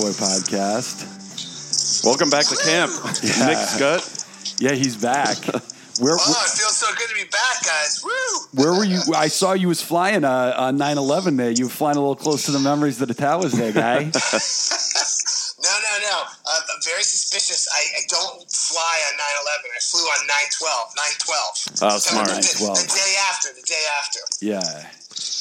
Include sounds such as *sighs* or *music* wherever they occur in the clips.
Camp Boy podcast. Welcome back to camp, Yeah. Nick Scott. Yeah, he's back. *laughs* Where, Oh, it feels so good to be back, guys. Woo! where were you? I saw you was flying uh, on 9/11 there. You were flying a little close to the memories of the towers there, guy. *laughs* *laughs* No, no, no. Uh, I'm very suspicious. I, I don't fly on 9/11. I flew on 9/12. 9/12. Oh, So smart. The, the, 9/12. the day after. The day after. yeah.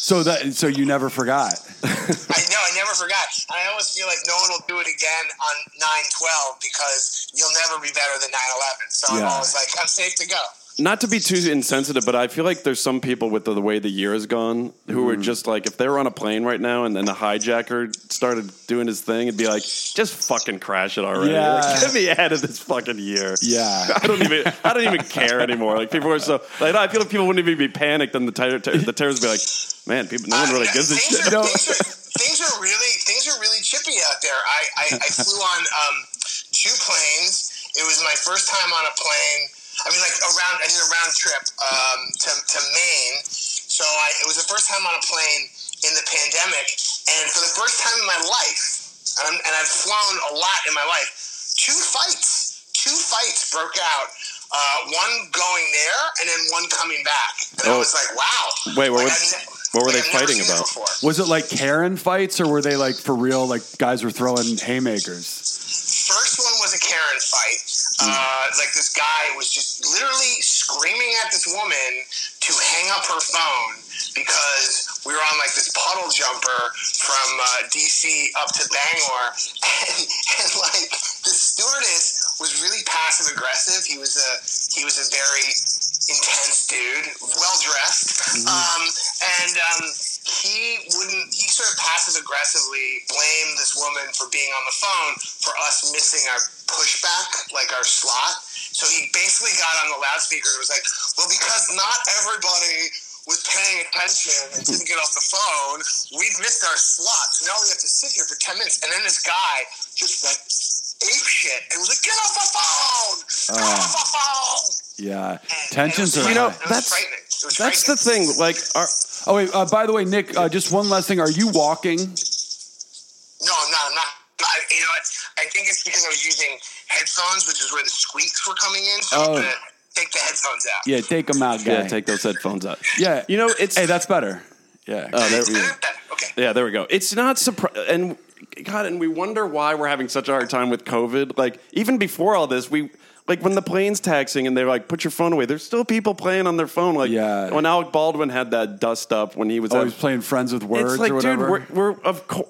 So that so you never forgot. *laughs* I know. I never forgot. I almost feel like no one will do it again on 9/12 because you'll never be better than 9/11. So I'm always like, I'm safe to go. Not to be too insensitive, but I feel like there's some people with the, the way the year has gone who are just like, if they were on a plane right now and then the hijacker started doing his thing, it'd be like, just fucking crash it already. Yeah. Like, get me out of this fucking year. Yeah. I don't even I don't even care anymore. Like people are so like I feel like people wouldn't even be panicked, and the ter- ter- the terrorists would be like, man, people, no one really Uh, gives a things shit. Are, No. things, are, *laughs* things are really things are really chippy out there. I, I, I flew on um, two planes. It was my first time on a plane. I mean, like around. I did a round trip um, to, to Maine. So I, it was the first time on a plane in the pandemic, and for the first time in my life, and, I'm, and I've flown a lot in my life. Two fights, two fights broke out. Uh, one going there, and then one coming back. And Oh. I was like, "Wow!" Wait, what Like, was- I've what were like, they I've fighting about? Was it like Karen fights, or were they like for real? Like guys were throwing haymakers. First one was a Karen fight. Uh, like this guy was just literally screaming at this woman to hang up her phone because we were on like this puddle jumper from uh, DC up to Bangor, and, and like the stewardess was really passive aggressive. He was a he was a very intense dude, well dressed, um, and um, he wouldn't. He sort of passive aggressively blamed this woman for being on the phone for us missing our pushback, like our slot. So he basically got on the loudspeaker and was like, "Well, because not everybody." Was paying attention and didn't get off the phone. We've missed our slot, so now we have to sit here for ten minutes. And then this guy just went ape shit and was like, "Get off the phone! Get Ah. off the phone!" Yeah, And tensions was, are. You know, that's- frightening. It was That's the thing. Like, are, Oh wait. Uh, by the way, Nick, uh, just one last thing. Are you walking? No, I'm not. I'm not. I, you know what? I think it's because I was using headphones, which is where the squeaks were coming in. So Oh. I'm take the headphones out. Yeah, take them out, guy. yeah, take those headphones out. Yeah. You know, it's Hey, that's better. Yeah. Oh, there, Okay. yeah, there we go. It's not surprising, and God, and we wonder why we're having such a hard time with COVID. Like even before all this, we like when the plane's taxing and they're like, "Put your phone away." There's still people playing on their phone. Like Yeah. when Alec Baldwin had that dust up when he was. Oh, playing friends with words it's like, or whatever. dude, we're, we're of course.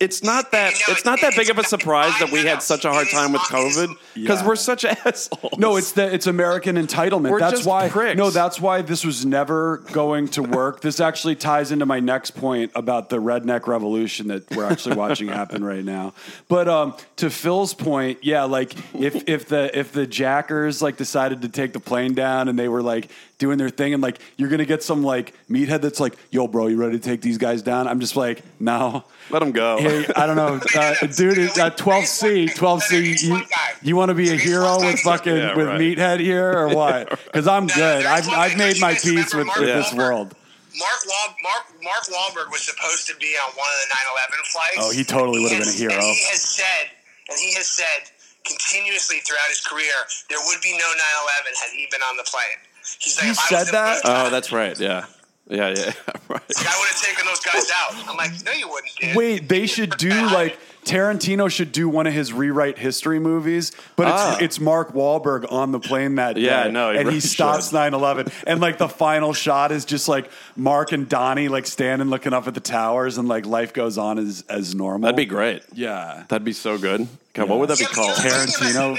It's not that. You know, It's not that big of a surprise that we had such a hard time with not- it is- COVID because Yeah. we're such *laughs* assholes. No, it's the it's American entitlement. We're that's just why. pricks. No, that's why this was never going to work. this actually ties into my next point about the redneck revolution that we're actually watching happen right now. But um, to Phil's point, yeah, like if if the if the jackers like decided to take the plane down and they were like doing their thing and like you're gonna get some like meathead that's like, yo, bro, you ready to take these guys down? I'm just like, no. Let them go. Hey, I don't know, uh, dude. Uh, 12C, 12C. You, you want to be a hero with fucking Yeah, with right. meathead here or *laughs* what? Because I'm good. I've I've made my peace with, with this world. Mark Wal- Mark Mark Wahlberg was supposed to be on one of the 9/11 flights. Oh, he totally would have been a hero. And he has said, and he has said continuously throughout his career, there would be no 9/11 had he been on the plane. He's like, He said that? Oh, that's right. Yeah, yeah, yeah. *laughs* right. I would have taken those guys out. I'm like, no, you wouldn't. Dude. Wait, they should do *laughs* like Tarantino should do one of his rewrite history movies, but it's Ah. it's Mark Wahlberg on the plane that Yeah, day, no, he and he stops 9/11, and like the final shot is just like Mark and Donnie like standing looking up at the towers, and like life goes on as as normal. That'd be great. Yeah. That'd be so good. God, what would that be Yeah, but called? the thing Tarantino.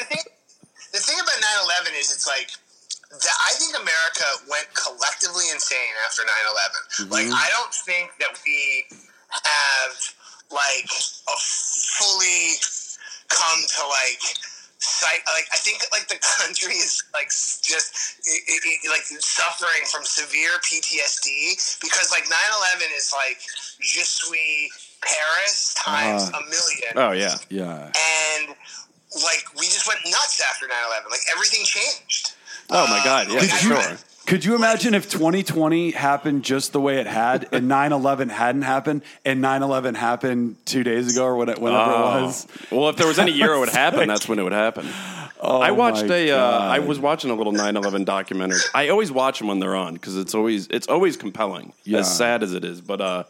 The thing about 9/11 is, it's like that. I think America went collectively insane after 9/11. Like, Mm-hmm. I don't think that we have like a fully come to like. Sight, like I think like the country is like just it, it, like suffering from severe PTSD because like 9/11 is like je suis Paris times Ah. a million Oh yeah. Yeah. and like we just went nuts after 9-11 like everything changed Oh my God. Yeah, for sure. Could you imagine if 2020 happened just the way it had and 9 11 hadn't happened and 9 11 happened two days ago or whenever it Oh. was? Well, if there was any year it would happen, *laughs* that's when it would happen. I watched Oh a. Uh, I was watching a little 9/11 documentary. I always watch them when they're on because it's always it's always compelling, Yeah. as sad as it is. But uh,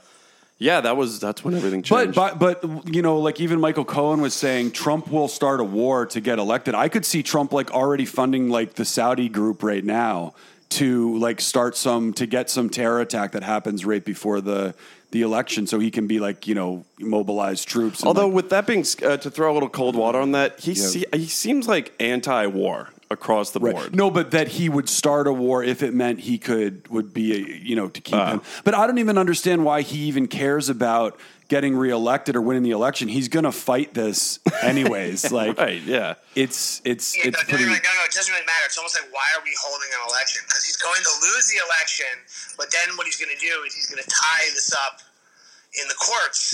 yeah, that was that's when everything But, changed. but but you know, like even Michael Cohen was saying, Trump will start a war to get elected. I could see Trump like already funding like the Saudi group right now to like start some to get some terror attack that happens right before the the election, so he can be like you know mobilize troops. and, Although, like- with that being uh, to throw a little cold water on that, he Yeah. se- he seems like anti-war across the Right. board. No, but that he would start a war if it meant he could would be a, you know to keep Uh. him. But I don't even understand why he even cares about getting reelected or winning the election. He's going to fight this *laughs* anyways. like Right? Yeah. it's it's Yeah, it's no, pretty. no, no, no, it doesn't really matter. It's almost like why are we holding an election? Because he's going to lose the election, but then what he's going to do is he's going to tie this up in the courts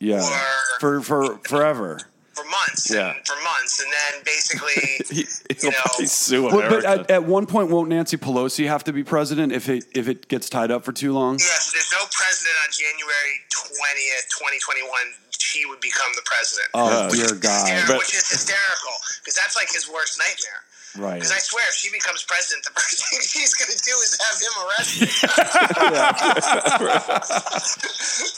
Yeah, or- for for forever. For months Yeah. and for months, and then basically, *laughs* He, you know, he'll sue Well, but at, at one point, won't Nancy Pelosi have to be president if it if it gets tied up for too long? yes, there's no president on January twentieth, twenty twenty one. She would become the president. Oh which dear is God! hyster- which is hysterical because that's like his worst nightmare. Right. Because I swear, if she becomes president, the first thing *laughs* she's going to do is have him arrested. *laughs*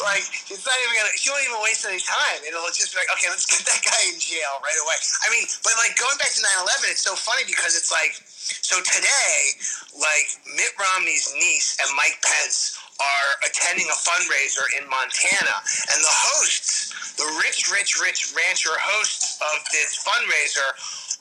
like, it's not even going to, she won't even waste any time. It'll just be like, okay, let's get that guy in jail right away. I mean, but like going back to 9 11, it's so funny because it's like, so today, like Mitt Romney's niece and Mike Pence are attending a fundraiser in Montana, and the hosts, the rich, rich, rich rancher hosts of this fundraiser,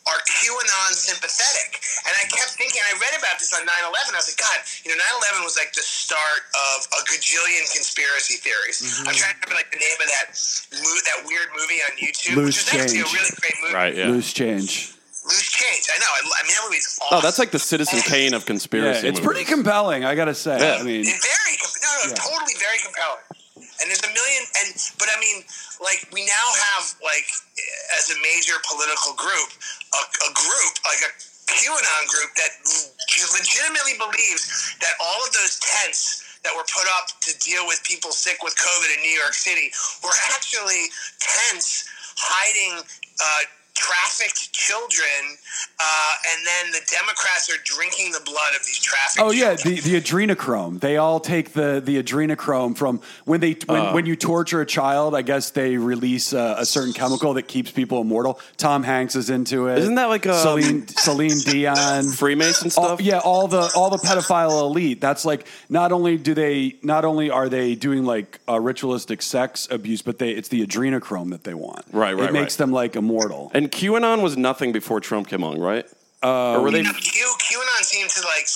are QAnon sympathetic. And I kept thinking, I read about this on 9 11. I was like, God, you know, 9 11 was like the start of a gajillion conspiracy theories. Mm-hmm. I'm trying to remember like the name of that mo- that weird movie on YouTube, Loose which is actually a Change. really great movie. right? Yeah. Loose change. Loose Change. I know. I, I mean, that movie's awesome. Oh, that's like the Citizen Kane of Yeah, conspiracy. it's movies. pretty compelling. I gotta say. Yeah. I mean, And very no, no, Yeah. totally very compelling. And there's a million, and but I mean, like we now have like as a major political group, a, a group like a QAnon group that legitimately believes that all of those tents that were put up to deal with people sick with COVID in New York City were actually tents hiding. Uh, trafficked children, uh, and then the Democrats are drinking the blood of these trafficked. Oh yeah, children. the, the adrenochrome. They all take the the adrenochrome from when they when, Uh. when you torture a child. I guess they release a, a certain chemical that keeps people immortal. Tom Hanks is into it. Isn't that like, um, Celine Celine *laughs* Dion? Freemason All, stuff. yeah, all the all the pedophile elite. That's like not only do they not only are they doing like uh, ritualistic sex abuse, but they it's the adrenochrome that they want. Right, right, It makes right. them like immortal. And QAnon was nothing before Trump came on, right? or were they? You know, Q, QAnon seemed to like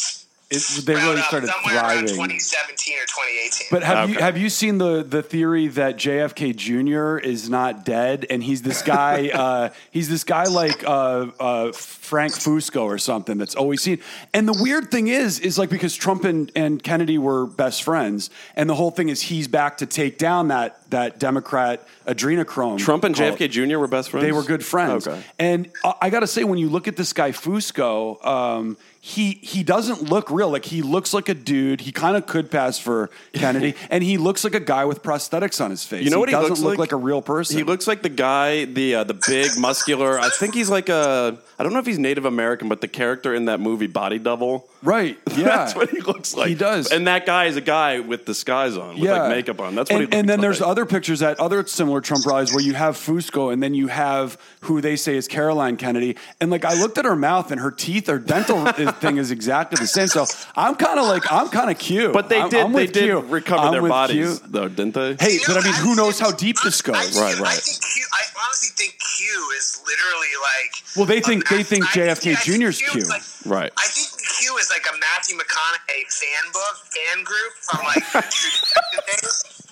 It, they really up started somewhere around thriving. 2017 or 2018. But have you have you seen the the theory that JFK Jr. is not dead and he's this guy *laughs* uh, he's this guy like uh, uh, Frank Fusco or something that's always seen. And the weird thing is is like because Trump and, and Kennedy were best friends, and the whole thing is he's back to take down that that Democrat adrenochrome. Trump and cult. JFK Jr. were best friends. They were good friends. Okay. And I, I got to say, when you look at this guy Fusco, um, he he doesn't look real. Like he looks like a dude. He kind of could pass for *laughs* Kennedy, and he looks like a guy with prosthetics on his face. You know what he doesn't looks look like? like? a real person. He looks like the guy, the uh, the big muscular. I think he's like a. I don't know if he's Native American, but the character in that movie Body Double. Right. *laughs* Yeah, That's what he looks like. He does. And that guy is a guy with disguise on, with like makeup on. That's what and, he looks like. and looks then there's other pictures at other similar Trump rallies where you have Fusco and then you have who they say is Caroline Kennedy. And like I looked at her mouth and her teeth, her dental *laughs* thing is exactly the same. So I'm kind of like I'm kind of cute. But they I'm, did. I'm they did Q. recover I'm their bodies, Q. though, didn't they? Hey, You but I mean, who knows how deep this I- I goes? think- Right, I think Q. I honestly think Q is literally like. Well, they think- a they think I JFK I think Jr.'s Q is Q. Right. I think Q is like a Matthew McConaughey fan book, fan group from like True Detective days.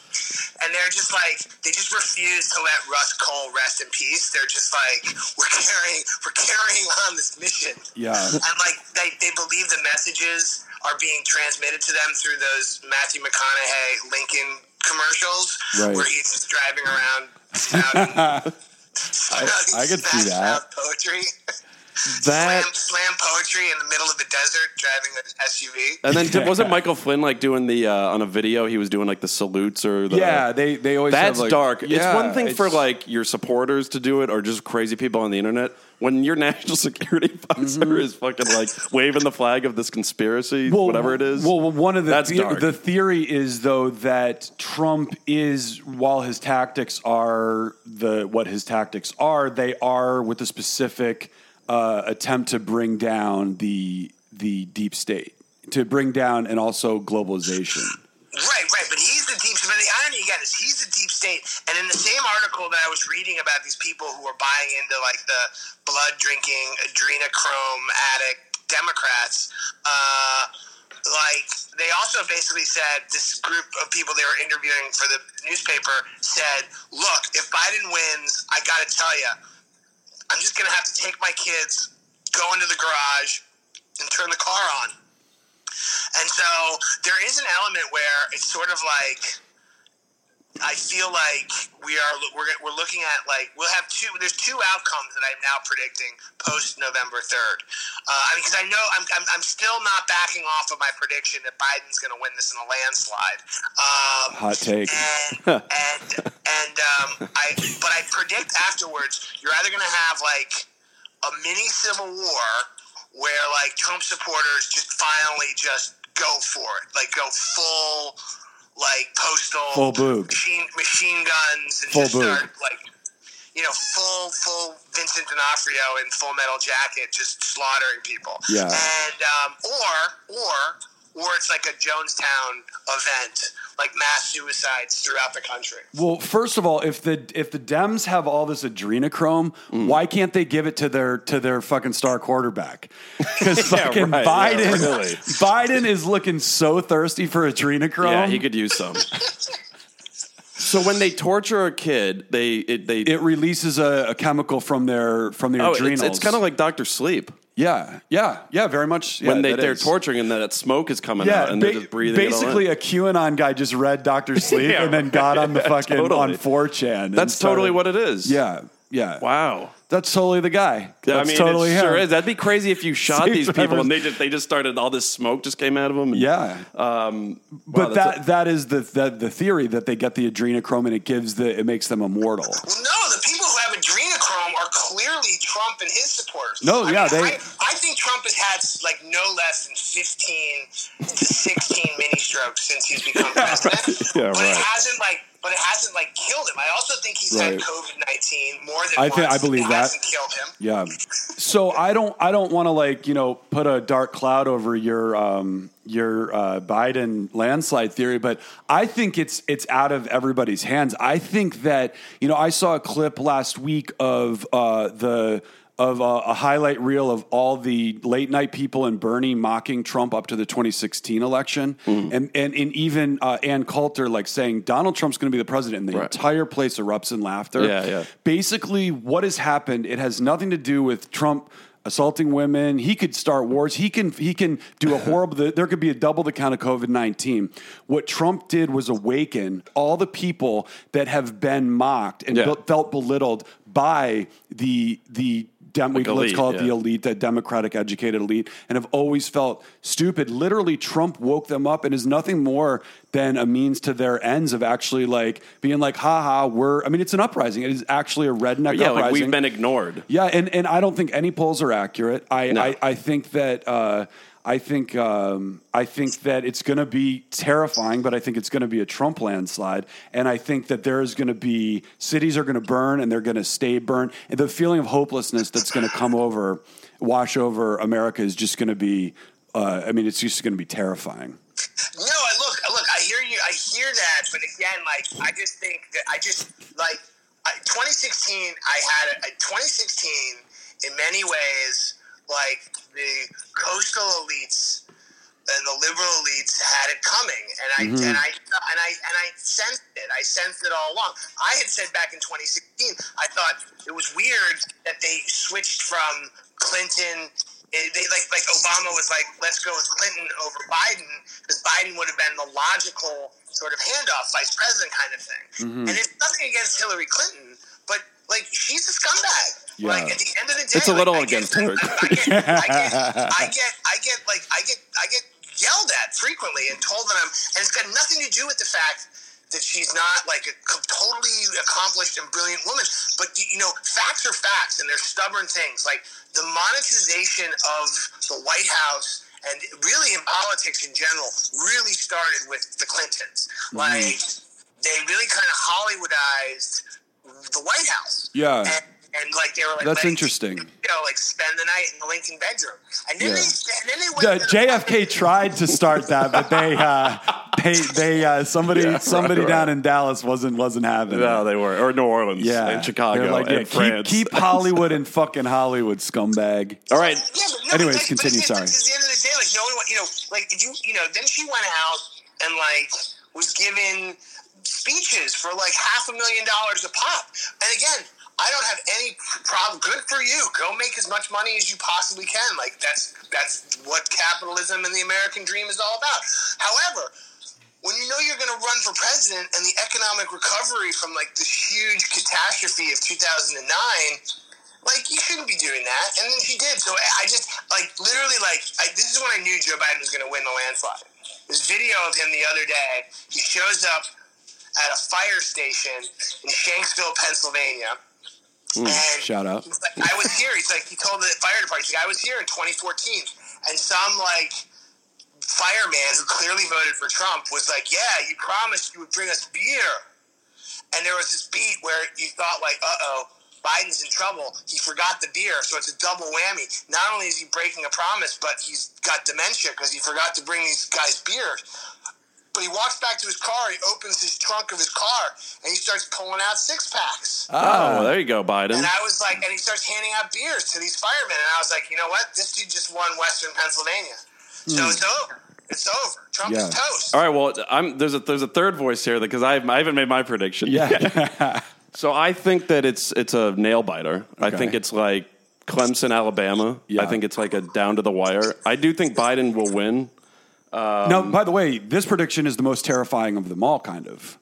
And they're just like they just refuse to let Rust Cohle rest in peace. They're just like we're carrying we're carrying on this mission. Yeah. And like they, they believe the messages are being transmitted to them through those Matthew McConaughey Lincoln commercials Right. where he's just driving around spouting, *laughs* spouting I could see that. poetry. *laughs* That- slam, slam poetry in the middle of the desert driving an SUV. And then *laughs* did, wasn't Michael Flynn like doing the uh, on a video? He was doing like the salutes or the yeah, they they always That's have, like- dark. it's one thing for like your supporters to do it or just crazy people on the internet. When your *laughs* national security advisor is fucking like waving the flag of this conspiracy, whatever it is. Well, one of the That's the, dark. the theory is though that Trump is while his tactics are the what his tactics are, they are with a specific uh, attempt to bring down the the deep state, to bring down and also globalization. Right, right. But he's the deep. But the irony again is he's the deep state. And in the same article that I was reading about these people who are buying into like the blood drinking adrenochrome addict Democrats, uh, like they also basically said this group of people they were interviewing for the newspaper said, "Look, if Biden wins, I got to tell you, I'm just going to have to take my kids, go into the garage, and turn the car on." And so there is an element where it's sort of like I feel like we are we're, we're looking at like we'll have two there's two outcomes that I'm now predicting post November 3rd. Uh, I mean because I know I'm, I'm I'm still not backing off of my prediction that Biden's going to win this in a landslide. Um, Hot take. and *laughs* and and um, I but I predict afterwards you're either going to have like a mini civil war where like Trump supporters just finally just go for it, like go full like postal Full machine machine guns and Full just start like you know full full Vincent D'Onofrio in Full Metal Jacket just slaughtering people. Yeah. and um, or or or it's like a Jonestown event, like mass suicides throughout the country. Well, first of all, if the if the Dems have all this adrenochrome, Mm. why can't they give it to their to their fucking star quarterback? *laughs* Because Yeah, fucking right, yeah, Biden, really. Biden is looking so thirsty for adrenochrome. yeah, he could use some. *laughs* so when they torture a kid, they it, they it releases a, a chemical from their from their oh, it's, it's kind of like Doctor Sleep yeah, yeah, yeah, very much. Yeah, when they, they're is. torturing and that smoke is coming Yeah, out and they're just breathing. it all in. basically, a QAnon guy just read Doctor *laughs* Sleep Yeah, and then got on the *laughs* yeah, fucking totally. on 4chan. and That's totally started- what it is. Yeah, yeah. Wow. That's totally the guy. Yeah, That's I mean, totally it sure him. is. That'd be crazy if you *laughs* shot See, these people Trevor's- and they just they just started all this smoke just came out of them. and- Yeah. Um, But wow, that's that a- that is the, the the theory that they get the adrenochrome and it gives the it makes them immortal. Well, no, the people who have adrenochrome Trump and his supporters. No, I yeah, mean, they- I, I think Trump has had like no less than fifteen to sixteen mini strokes since he's become *laughs* president. Yeah, but right. it hasn't like, but it hasn't like killed him. I also think he's Right. had COVID nineteen more than I think- I believe that. hasn't killed him. Yeah. So I don't I don't want to like you know put a dark cloud over your um, your uh, Biden landslide theory, but I think it's it's out of everybody's hands. I think that you know I saw a clip last week of uh, the. Of uh, a highlight reel of all the late night people and Bernie mocking Trump up to the 2016 election, Mm-hmm. and and and even uh, Ann Coulter like saying Donald Trump's going to be the president, and the Right. entire place erupts in laughter Yeah, yeah. basically what has happened it has nothing to do with trump assaulting women he could start wars he can he can do a *laughs* horrible there could be a double the count of covid-19 what trump did was awaken all the people that have been mocked and Yeah. felt belittled by the the Dem- Like let's elite, call it the elite, the democratic educated elite, and have always felt stupid. Literally, Trump woke them up and is nothing more than a means to their ends of actually like being like, haha, we're, I mean, it's an uprising. It is actually a redneck yeah, uprising. like we've been ignored. Yeah, and, and I don't think any polls are accurate. I No. I, I think that uh, I think um, I think that it's going to be terrifying, but I think it's going to be a Trump landslide, and I think that there is going to be cities are going to burn and they're going to stay burned, and the feeling of hopelessness that's going to come over, wash over America is just going to be. Uh, I mean, it's just going to be terrifying. No, I look, look. I hear you. I hear that, but again, like I just think that I just like I, 2016. I had a, 2016 in many ways like the coastal elites and the liberal elites had it coming, and I mm-hmm. and I and I and I sensed it. I sensed it all along. I had said back in 2016, I thought it was weird that they switched from Clinton. It, they, like like Obama was like, let's go with Clinton over Biden because Biden would have been the logical sort of handoff vice president kind of thing. Mm-hmm. And it's nothing against Hillary Clinton, but like she's a scumbag. Yeah. Like at the end of the day, It's a like, little I get- against her. I get, I get, I *laughs* get, I get, like, I get, I get yelled at frequently and told that I'm, and it's got nothing to do with the fact that she's not like a totally accomplished and brilliant woman. But you know, facts are facts, and they're stubborn things. Like the monetization of the White House and really in politics in general really started with the Clintons. Mm-hmm. Like they really kind of Hollywoodized the White House. Yeah. And, and like they were like That's interesting. You know, like spend the night in the Lincoln bedroom, and then Yeah. they and then they went The to the JFK *laughs* tried to start that, but they uh, they they uh, somebody Yeah, somebody right. down in Dallas wasn't wasn't having No, it. they were. Or New Orleans. Yeah, And Chicago. They're like, and yeah, France. Keep, keep *laughs* Hollywood in fucking Hollywood, scumbag. All right. Yeah, but no, Anyways, but like, continue, But sorry. at, the- the end of the day, like no one, you know, like if you, you know, then she went out and like was given speeches for like half a million dollars a pop. And again, I don't have any problem. Good for you. Go make as much money as you possibly can. Like that's that's what capitalism and the American dream is all about. However, when you know you're going to run for president and the economic recovery from like this huge catastrophe of 2009 like you shouldn't be doing that and then she did so i just like literally like I, this is when i knew joe biden was going to win the landslide this video of him the other day he shows up at a fire station in shanksville pennsylvania and shout out. he's like, i was here he's like he told the fire department he's like, i was here in 2014 and some like fireman who clearly voted for trump was like yeah you promised you would bring us beer and there was this beat where you thought like, uh oh, Biden's in trouble. He forgot the beer, so it's a double whammy. Not only is he breaking a promise, but he's got dementia because he forgot to bring these guys beer. But he walks back to his car, he opens his trunk of his car, and he starts pulling out six packs. Oh, well, there you go, Biden. And I was like, and he starts handing out beers to these firemen, and I was like, you know what? This dude just won Western Pennsylvania, so hmm. it's over. It's over. Trump Yeah. is toast. All right. Well, I'm there's a there's a third voice here because I I haven't made my prediction. Yeah. *laughs* *laughs* So I think that it's it's a nail biter. I think it's like Clemson, Alabama. Yeah. I think it's like a down to the wire. I do think Biden will win. No, by the way, this prediction is the most terrifying of them all, kind of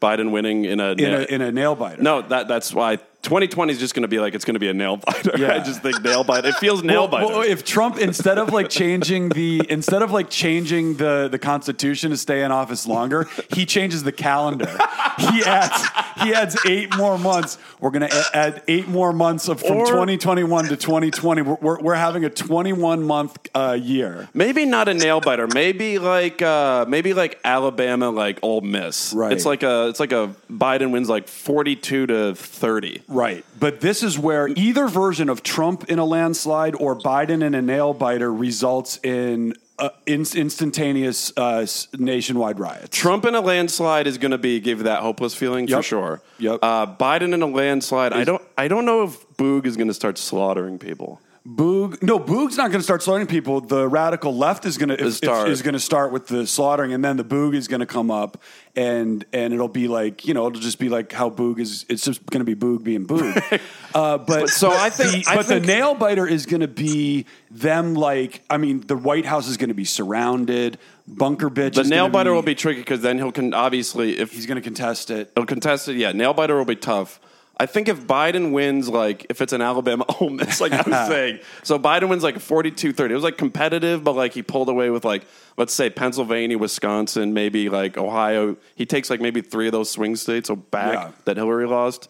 Biden winning in a, in nail- a in a nail biter. no. That that's why 2020 is just going to be like it's going to be a nail biter. *laughs* Yeah. I just think nail biter. It feels nail biter. well, if Trump instead of like changing the instead of like changing the the Constitution to stay in office longer, he changes the calendar. He adds he adds eight more months. We're gonna add eight more months of from Or- 2021 to 2020. We're, we're, we're having a 21 month uh, year. Maybe not a nail biter. Maybe like uh, maybe like Alabama, like Ole Miss. Right. It's like a it's like a Biden wins like 42 to 30. Right. But this is where either version of Trump in a landslide or Biden in a nail biter results in uh, in, instantaneous uh, nationwide riots. Trump in a landslide is going to be give that hopeless feeling for sure. Yep. Uh, Biden in a landslide. I don't. I don't know if Boog is going to start slaughtering people. Boog, no, Boog's not going to start slaughtering people. The radical left is going to start. is going to start with the slaughtering, and then the Boog is going to come up, and and it'll be like you know it'll just be like how Boog is. It's just going to be Boog being Boog. *laughs* uh, but So I think- the, I but think- the nail biter is going to be them. Like I mean, the White House is going to be surrounded. Bunker bitch. The nail biter will be tricky because then he'll can obviously if He's going to contest it. he'll contest it. Yeah, nail biter will be tough. I think if Biden wins, like if it's an Alabama *laughs* Ole Miss, like I was *laughs* saying, so Biden wins like 42-30. It was like competitive, but like he pulled away with like let's say Pennsylvania, Wisconsin, maybe like Ohio. He takes like maybe three of those swing states, so back Yeah. that Hillary lost.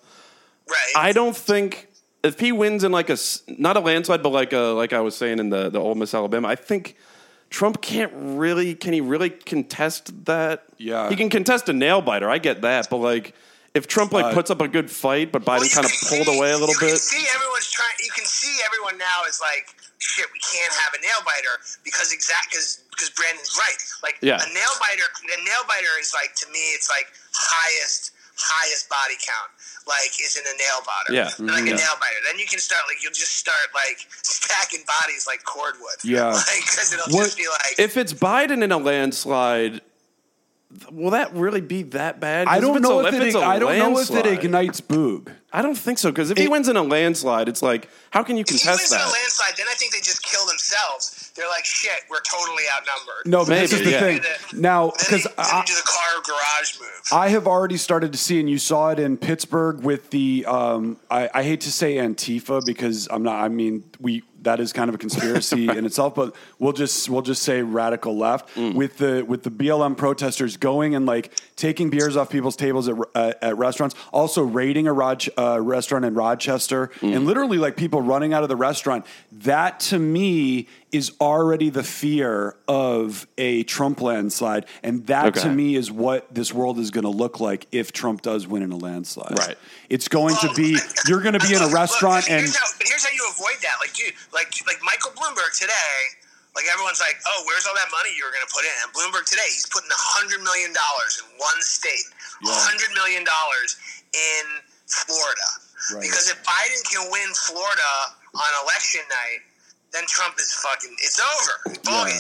Right. I don't think if he wins in like a not a landslide, but like a like I was saying in the the Ole Miss Alabama, I think Trump can't really can he really contest that? Yeah. he can contest a nail biter. I get that, but like if Trump like Uh, puts up a good fight, but Biden you kind of pulled see- away a little you bit. see everyone's trying. You can see everyone now is like, shit, we can't have a nail biter because exact because because Brandon's right. Like Yeah. a nail biter, a nail biter is like to me, it's like highest highest body count. Like is in a nail biter. Yeah. like Mhm. a Yeah. nail biter. Then you can start like you'll just start like stacking bodies like cordwood. Yeah. *laughs* like because it'll What- just be like If it's Biden in a landslide, will that really be that bad? I don't it's know a- if, it's it. a I don't know if it ignites Boog. I don't think so because if he wins in a landslide, it's like how can you If he contest wins in a that? landslide, then I think they just kill themselves. They're like, shit, we're totally outnumbered. No, but this is Maybe, the yeah. thing. Now, because then they do the car garage move. I have already started to see, and you saw it in Pittsburgh with the. Um, I, I hate to say Antifa because I'm not. I mean, we that is kind of a conspiracy *laughs* in itself, but we'll just we'll just say radical left with the with the BLM protesters going and like taking beers off people's tables at uh, at restaurants, also raiding a Rod, uh, restaurant in Rochester, and literally like people running out of the restaurant. That to me is already the fear of a Trump landslide, and that Okay. to me is what this world is going to look like if Trump does win in a landslide. Right. It's going to be you're going to be in a restaurant look, and here's how, but here's how you avoid that. Like, dude, like like Michael Bloomberg today. Like everyone's like, oh, where's all that money you were going to put in? And Bloomberg today, he's putting hundred million dollars in one state, hundred million dollars in Florida. Right. Because if Biden can win Florida on election night, then Trump is fucking. It's over. Bogey.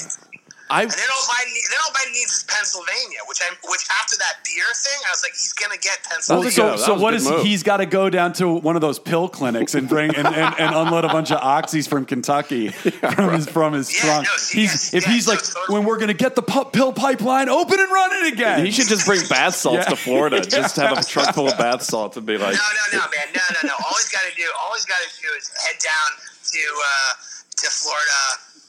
I And then all Biden, then all Biden needs is Pennsylvania, which I, which after that beer thing, I was like, he's gonna get Well, Pennsylvania. so, That so was a what good is move. he's got to go down to one of those pill clinics and bring and, and, and unload a bunch of oxys from Kentucky *laughs* from his from his Yeah, trunk. no, see, he's yes, if yes, he's so- like so- when we're going to get the pu- pill pipeline open and running again. he should just bring bath salts Yeah. to Florida. *laughs* Just have a truck full of bath salts and be like, No, no, no, man, no, no, no. All he's got to do, all he's got to do is head down to uh, to Florida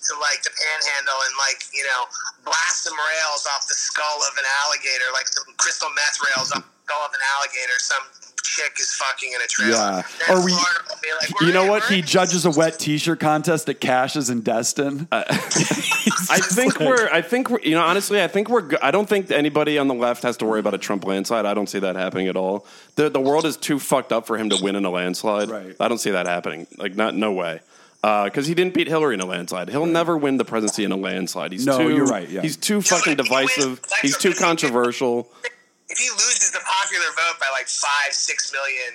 to like the Panhandle and like you know blast some rails off the skull of an alligator, like some crystal meth rails off the skull of an alligator. Some chick is fucking in a trailer. Yeah. Then Or we- Florida will be like, you know in, what? He in. judges a wet T-shirt contest at Cash's in Destin. *laughs* I think we're. I think we're. You know, honestly, I think we're. I don't think anybody on the left has to worry about a Trump landslide. I don't see that happening at all. The the world is too fucked up for him to win in a landslide. Right. I don't see that happening. Like, not no way. Uh, because he didn't beat Hillary in a landslide. He'll never win the presidency in a landslide. He's No, too, you're right, yeah. He's too fucking if he wins divisive. He's too controversial. if he loses the popular vote by like five, six million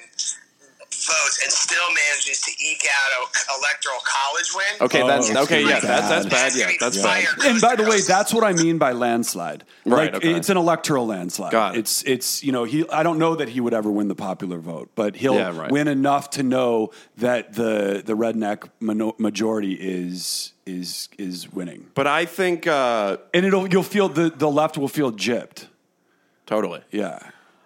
votes and still manages to eke out a electoral college win. Okay, Oh, that's okay. pretty Yeah, that's that's bad. bad. Yeah, that's bad. and by the way, that's what I mean by landslide. Right, Like, okay. It's an electoral landslide. Got it. It's it's you know he. I don't know that he would ever win the popular vote, but he'll Yeah, right. win enough to know that the the redneck majority is is is winning, But I think uh, and it'll you'll feel the the left will feel gypped. totally. Yeah.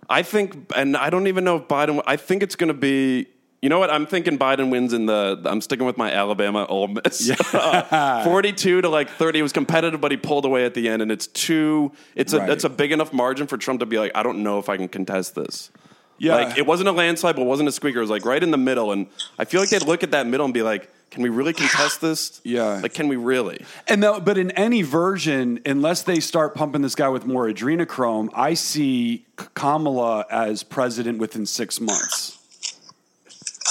I think, and I don't even know if Biden. I think it's going to be. You know what? I'm thinking Biden wins in the. I'm sticking with my Alabama Ole Miss. *laughs* Forty-two to like thirty. It was competitive, but he pulled away at the end, and it's too. It's a. Right. It's a big enough margin for Trump to be like, I don't know if I can contest this. Yeah. Like it wasn't a landslide, but it wasn't a squeaker. It was like right in the middle, and I feel like they'd look at that middle and be like, "Can we really contest *sighs* this? Yeah. Like, can we really?" And though, but in any version, unless they start pumping this guy with more adrenochrome, I see Kamala as president within six months.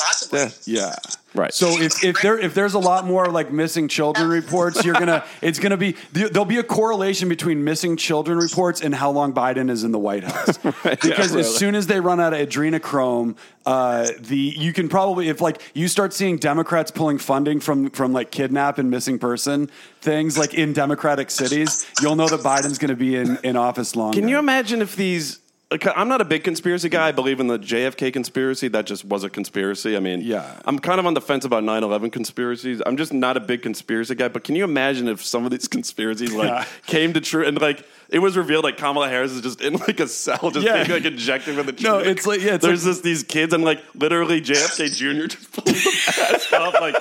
Possibly. Yeah. Yeah. Right. So if, if there if there's a lot more like missing children reports, you're gonna it's gonna be there'll be a correlation between missing children reports and how long Biden is in the White House. *laughs* Because Yeah, as really. soon as they run out of adrenochrome, uh, the you can probably if like you start seeing Democrats pulling funding from from like kidnap and missing person things like in Democratic cities, you'll know that Biden's gonna be in, in office long. Can you imagine if these? I'm not a big conspiracy guy. I believe in the JFK conspiracy. That just was a conspiracy. I mean, Yeah. I'm kind of on the fence about 9/11 conspiracies. I'm just not a big conspiracy guy. But can you imagine if some of these *laughs* conspiracies like Yeah. came to true and like it was revealed like Kamala Harris is just in like a cell, just Yeah. being like injected with the No, it's like- yeah, it's there's like- just these kids and like literally JFK Jr. just pulls the mask off. Like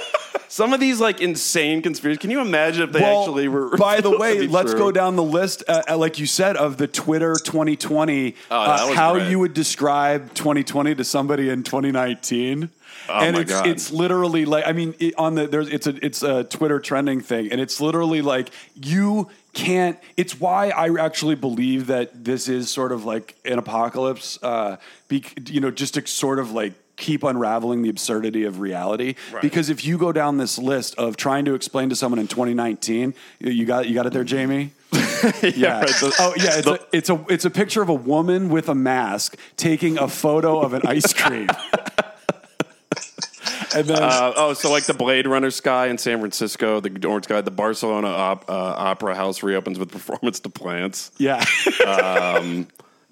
some of these like insane conspiracies. Can you imagine if they Well, actually were? *laughs* by the *laughs* way, let's true? go down the list, uh, uh, like you said, of the Twitter 2020. Oh, uh, how great. you would describe 2020 to somebody in 2019. Oh, and my it's God. it's literally like I mean it, on the there's it's a it's a Twitter trending thing and it's literally like you can't it's why I actually believe that this is sort of like an apocalypse uh be, you know just to sort of like keep unraveling the absurdity of reality Right. because if you go down this list of trying to explain to someone in 2019 you got you got it there Jamie *laughs* yeah. right, the- oh yeah. It's a, it's a it's a picture of a woman with a mask taking a photo of an ice cream. *laughs* and then Uh, oh, so like the Blade Runner sky in San Francisco, the orange sky, the Barcelona op, uh, Opera House reopens with performance to plants. yeah, Uh,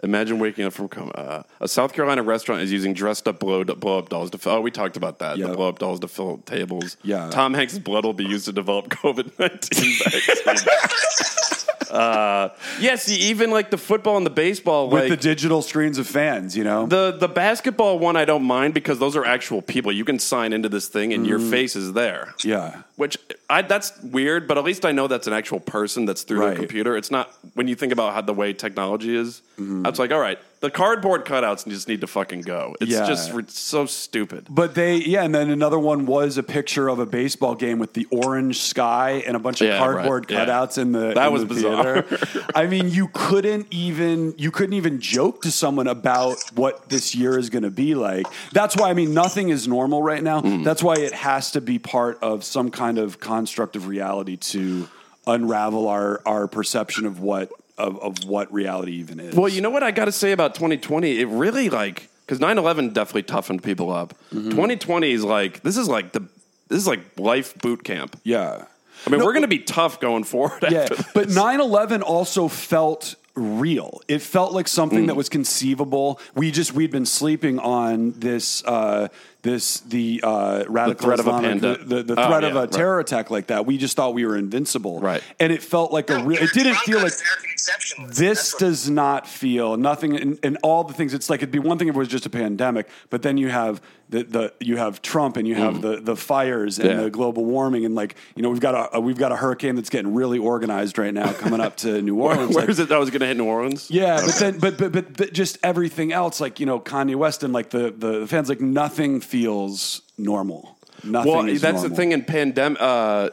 Imagine waking up from coma. Uh, a South Carolina restaurant is using dressed up blow, blow up dolls to fill. Oh, we talked about that. Yeah. The blow up dolls to fill tables. Yeah. Tom Hanks' blood will be used to develop *laughs* COVID 19 vaccine. *laughs* uh, yeah, see, even like the football and the baseball, With like the digital screens of fans, you know? the the basketball one, I don't mind because those are actual people. You can sign into this thing and Mm-hmm. your face is there. yeah. Which I that's weird, but at least I know that's an actual person that's through Right. the computer. It's not when you think about how the way technology is. Mm-hmm. It's like, all right, the cardboard cutouts just need to fucking go. It's Yeah. just it's so stupid. But they, yeah, and then another one was a picture of a baseball game with the orange sky and a bunch of Yeah, cardboard right, yeah. cutouts in the. That in was the bizarre. theater. *laughs* I mean, you couldn't even you couldn't even joke to someone about what this year is going to be like. That's why I mean, nothing is normal right now. Mm. That's why it has to be part of some kind of construct of reality to unravel our our perception of what of, of what reality even is. Well, you know what I got to say about 2020? It really like because 9/11 definitely toughened people up. Mm-hmm. 2020 is like this is like the this is like life boot camp. yeah. I mean, No, we're going to be tough going forward. Yeah, after but 9/11 also felt real. It felt like something Mm. that was conceivable. We just we'd been sleeping on this uh, this the uh, radical threat of a Islamic- pande- the, the Oh, threat of yeah, a right. terror attack like that. We just thought we were invincible, Right. And it felt like a real. It didn't feel like this That's what- does not feel nothing and, and all the things it's like it'd be one thing if it was just a pandemic but then you have the, the you have trump and you have the, the fires and Mm. Yeah. the global warming and like you know we've got a, a we've got a hurricane that's getting really organized right now coming up to new *laughs* orleans Where Like, is it? I was going to hit New Orleans. yeah but then but, but but but just everything else like you know kanye west and like the the fans like nothing feels normal nothing Well, that's the thing in pandemic. Uh,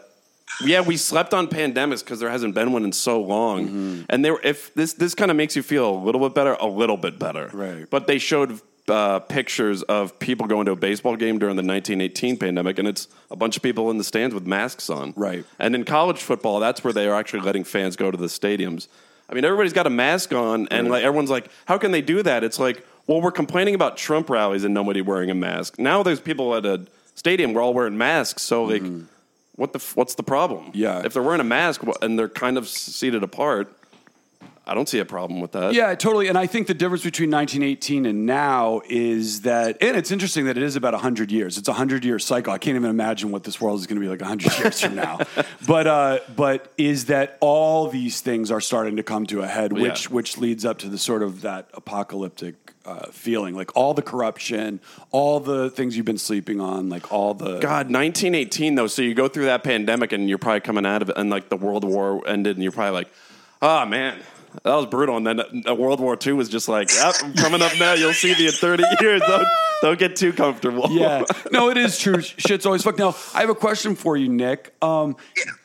yeah, we slept on pandemics because there hasn't been one in so long. Mm-hmm. And there, if this this kind of makes you feel a little bit better, a little bit better, Right. But they showed uh, pictures of people going to a baseball game during the 1918 pandemic, and it's a bunch of people in the stands with masks on, Right. And in college football, that's where they are actually letting fans go to the stadiums. I mean, everybody's got a mask on, and like everyone's like, "How can they do that?" It's like, well, we're complaining about Trump rallies and nobody wearing a mask. Now there's people at a stadium, we're all wearing masks, so like, what the f- what's the problem? Mm-hmm. Yeah. if they're wearing a mask wh- and they're kind of seated apart, I don't see a problem with that. Yeah, totally. And I think the difference between 1918 and now is that, and it's interesting that it is about 100 years. It's a 100 year cycle. I can't even imagine what this world is going to be like 100 years from now. *laughs* But, uh, but is that all these things are starting to come to a head, Yeah. which, which leads up to the sort of that apocalyptic uh, feeling like all the corruption, all the things you've been sleeping on, like all the. God, 1918 though. So you go through that pandemic and you're probably coming out of it, and like the World War ended, and you're probably like, oh man, that was brutal. And then uh, World War II was just like, yep, coming up now. You'll see the in 30 *laughs* years. Don't, don't get too comfortable. Yeah, *laughs* no, it is true. Shit's always fucked. Now, I have a question for you, Nick. Um,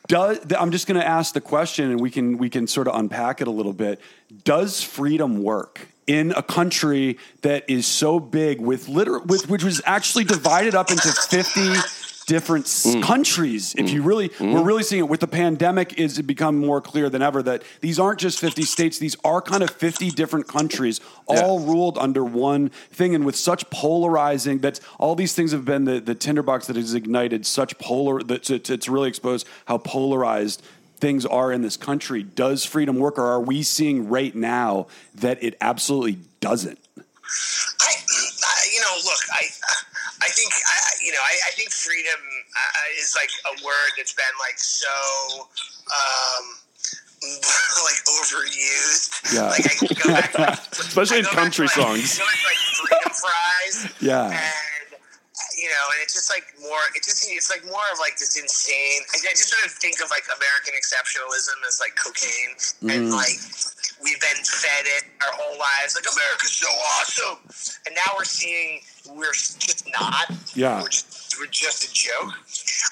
does I'm just going to ask the question, and we can we can sort of unpack it a little bit. Does freedom work in a country that is so big, with liter- with which was actually divided up into 50 different Mm. countries? If you really, we're really seeing it with the pandemic. Is it become more clear than ever that these aren't just 50 states; these are kind of 50 different countries, all ruled under one thing, and with such polarizing that all these things have been the, the tinderbox that has ignited such polar that to, to, to really exposed how polarized things are in this country. Does freedom work, or are we seeing right now that it absolutely doesn't? I, I you know, look, I, I think, I, you know, I, I think freedom uh, is like a word that's been like so, um, *laughs* like overused. Yeah. Like I go back, to, like, *laughs* Especially I in country to, like, songs. like freedom fries. *laughs* Yeah. And you know, and it's just like more. It just it's like more of like this insane. I, I just sort of think of like American exceptionalism as like cocaine, and Mm-hmm. like we've been fed it our whole lives. Like America's so awesome, and now we're seeing we're just not. Yeah. we're just we're just a joke.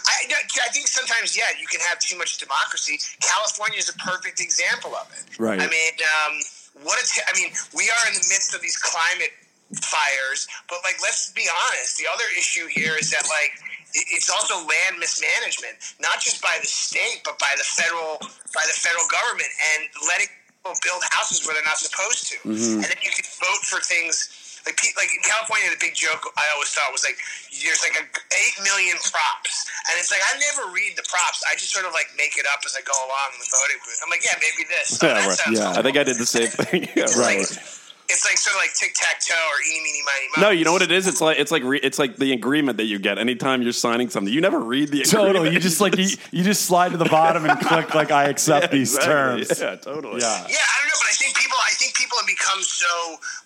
I, I think sometimes, yeah, you can have too much democracy. California is a perfect example of it. Right. I mean, um, what I mean, we are in the midst of these climate fires, but like, let's be honest. The other issue here is that like it's also land mismanagement, not just by the state, but by the federal by the federal government and letting people build houses where they're not supposed to, and then you can vote for things. Like, pe- like in California, the big joke I always thought was like, there's like a eight million props, and it's like I never read the props. I just sort of like make it up as I go along in the voting booth. I'm like, yeah, maybe this. Oh, Yeah, right. Yeah. cool. I think I did the same *laughs* thing. Yeah, right. like- It's like sort of like tic tac toe or eeny meeny miny mo. No, you know what it is? It's like it's like re, it's like the agreement that you get anytime you're signing something. You never read the agreement. Totally. You just like you, you just slide to the bottom and click like I accept *laughs* these Exactly. terms. Yeah, totally. Yeah. Yeah, I don't know, but I think people, I think people have become so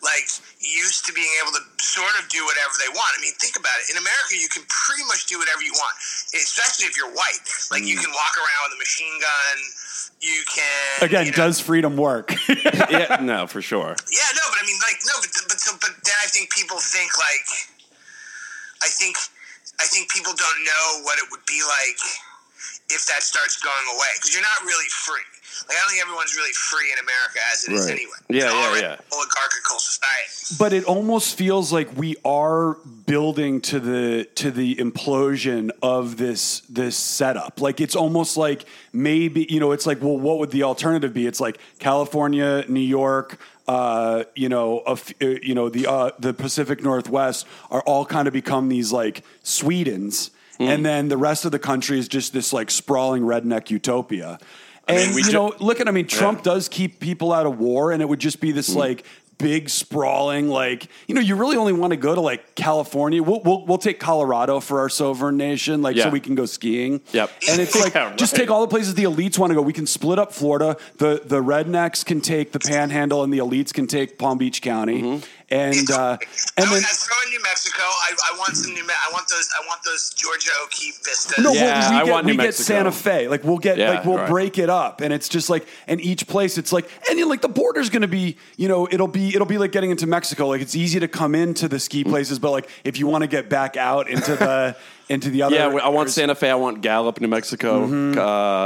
like used to being able to sort of do whatever they want. I mean, think about it. In America, you can pretty much do whatever you want, especially if you're white. Like you mm. can walk around with a machine gun. You can Again, you know- does freedom work? *laughs* yeah, no, for sure. Yeah, no, but I mean, like, no, but but so, but then I think people think like, I think, I think people don't know what it would be like if that starts going away because you're not really free. Like, I don't think everyone's really free in America as it is Right. anyway. Yeah, It's yeah, yeah. an Oligarchical society. but it almost feels like we are building to the to the implosion of this this setup like it's almost like maybe you know it's like well what would the alternative be it's like california new york uh, you know, a f- uh, you know the uh, the Pacific Northwest are all kind of become these like Swedens, and then the rest of the country is just this like sprawling redneck utopia. And we you ju- know, look at I mean, Trump does keep people out of war, and it would just be this like big sprawling like you know you really only want to go to like california. We'll, we'll, we'll take colorado for our sovereign nation like so we can go skiing. Yep. and it's *laughs* like Yeah, just take all the places the elites want to go. We can split up florida. The the rednecks can take the panhandle and the elites can take palm beach county. Mm-hmm. And *laughs* uh I and would then I'd throw in New Mexico. I, I want some New. Me- I want those. I want those Georgia O'Keeffe vistas. No, Yeah, well, we I get, want we New get Mexico. Santa Fe. Like we'll get Yeah, like we'll right. break it up, and it's just like and each place it's like and you know, like the border's going to be you know it'll be it'll be like getting into Mexico. Like it's easy to come into the ski places, but like if you want to get back out into the *laughs* into the other Yeah, I want Santa Fe. I want Gallup, New Mexico,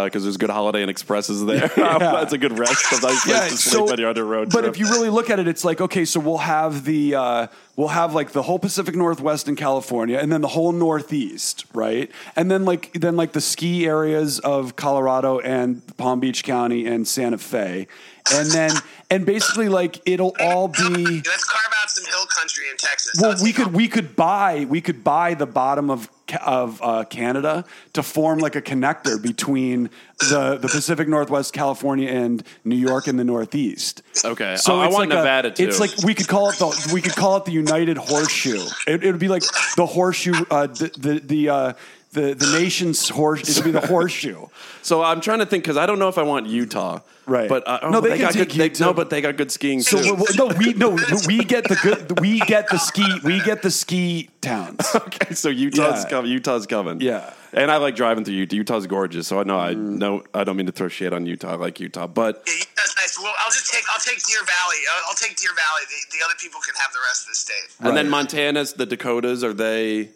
because there's good Holiday Inn Expresses there. *laughs* That's a good rest. That's a nice place to sleep on your other road but trip. if you really look at it, it's like okay, so we'll have the uh, we'll have like the whole Pacific Northwest in California, and then the whole Northeast, right? And then like then like the ski areas of Colorado and Palm Beach County and Santa Fe, and then and basically like it'll all be. Let's carve out some hill country in Texas. Well, Let's we go. could we could buy we could buy the bottom of Ca- of uh, Canada to form like a connector between the the Pacific Northwest, California, and New York in the Northeast. Okay. so I it's want like a- Nevada, too. It's like we could call it the we could call it the United Horseshoe. It would be like the horseshoe, uh, the the the. The, the nation's horse. It'll be the horseshoe. so I'm trying to think because I don't know if I want Utah. Right. But uh, oh, No, but they got good, they, No, but they got good skiing So too. we- we- no, we no we get the good. We get the ski. We get the ski towns. *laughs* okay, so Utah's Yeah. coming. Utah's coming. Yeah. And I like driving through Utah. Utah's gorgeous. So I know I know I don't mean to throw shade on Utah. I like Utah, but Yeah, that's nice. Well, I'll just take. I'll take Deer Valley. I'll, I'll take Deer Valley. The, the other people can have the rest of the state. and then Montana's the Dakotas. Are they?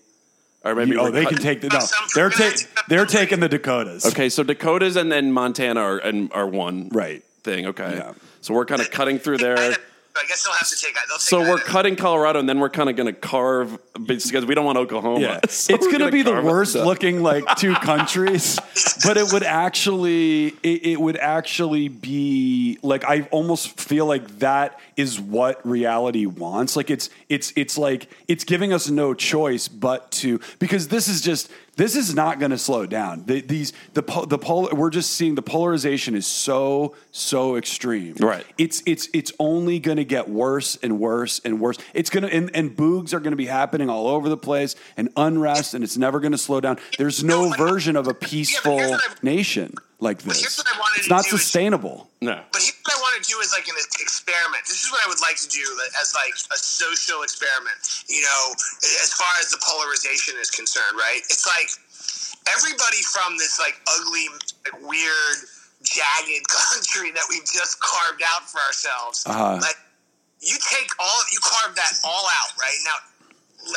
Or maybe oh, they cut- can take the no. They're ta- they're taking the Dakotas. Okay, so Dakotas and then Montana are and are one Right. thing. Okay, Yeah. so we're kind of cutting through there. I guess they'll have to take. They'll take So we're Idaho. cutting Colorado, and then we're kind of going to carve because we don't want Oklahoma. Yeah, *laughs* So it's going to be the worst up. looking like two *laughs* countries, but it would actually it, it would actually be like I almost feel like that is what reality wants. Like it's it's it's like it's giving us no choice but to because this is just this is not going to slow down. The, these the the pol- we're just seeing the polarization is so so extreme. Right. It's it's it's only going to get worse and worse and worse. It's going to and, and boogs are going to be happening all over the place and unrest and it's never going to slow down. There's no version of a peaceful here's what I- nation like this. what It's not do is- sustainable. No. But here's what I want to do is like an experiment. This is what I would like to do as like a social experiment. You know, as far as the polarization is concerned, right? It's like everybody from this like ugly, like, weird, jagged *laughs* country that we've just carved out for ourselves. Uh-huh. Like you take all, you carve that all out right now,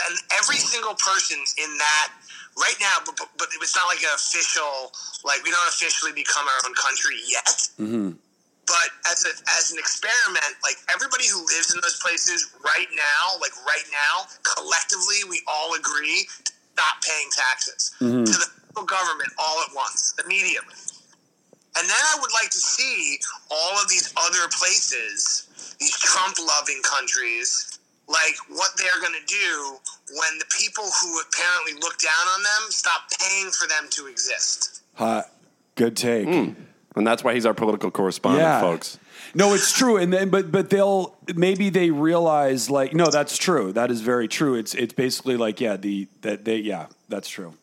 and every single person in that right now, but, but, but it's not like an official, like we don't officially become our own country yet. But as a, as an experiment, like everybody who lives in those places right now, like right now, collectively, we all agree to stop paying taxes mm-hmm. to the federal government all at once, immediately. And then I would like to see all of these other places, these Trump loving countries, like what they're going to do when the people who apparently look down on them stop paying for them to exist. Hot. Good take. Hmm. And that's why he's our political correspondent, Yeah. folks. No, it's true, and then but but they'll maybe they realize like no, that's true. That is very true. It's it's basically like yeah, the that they yeah, that's true,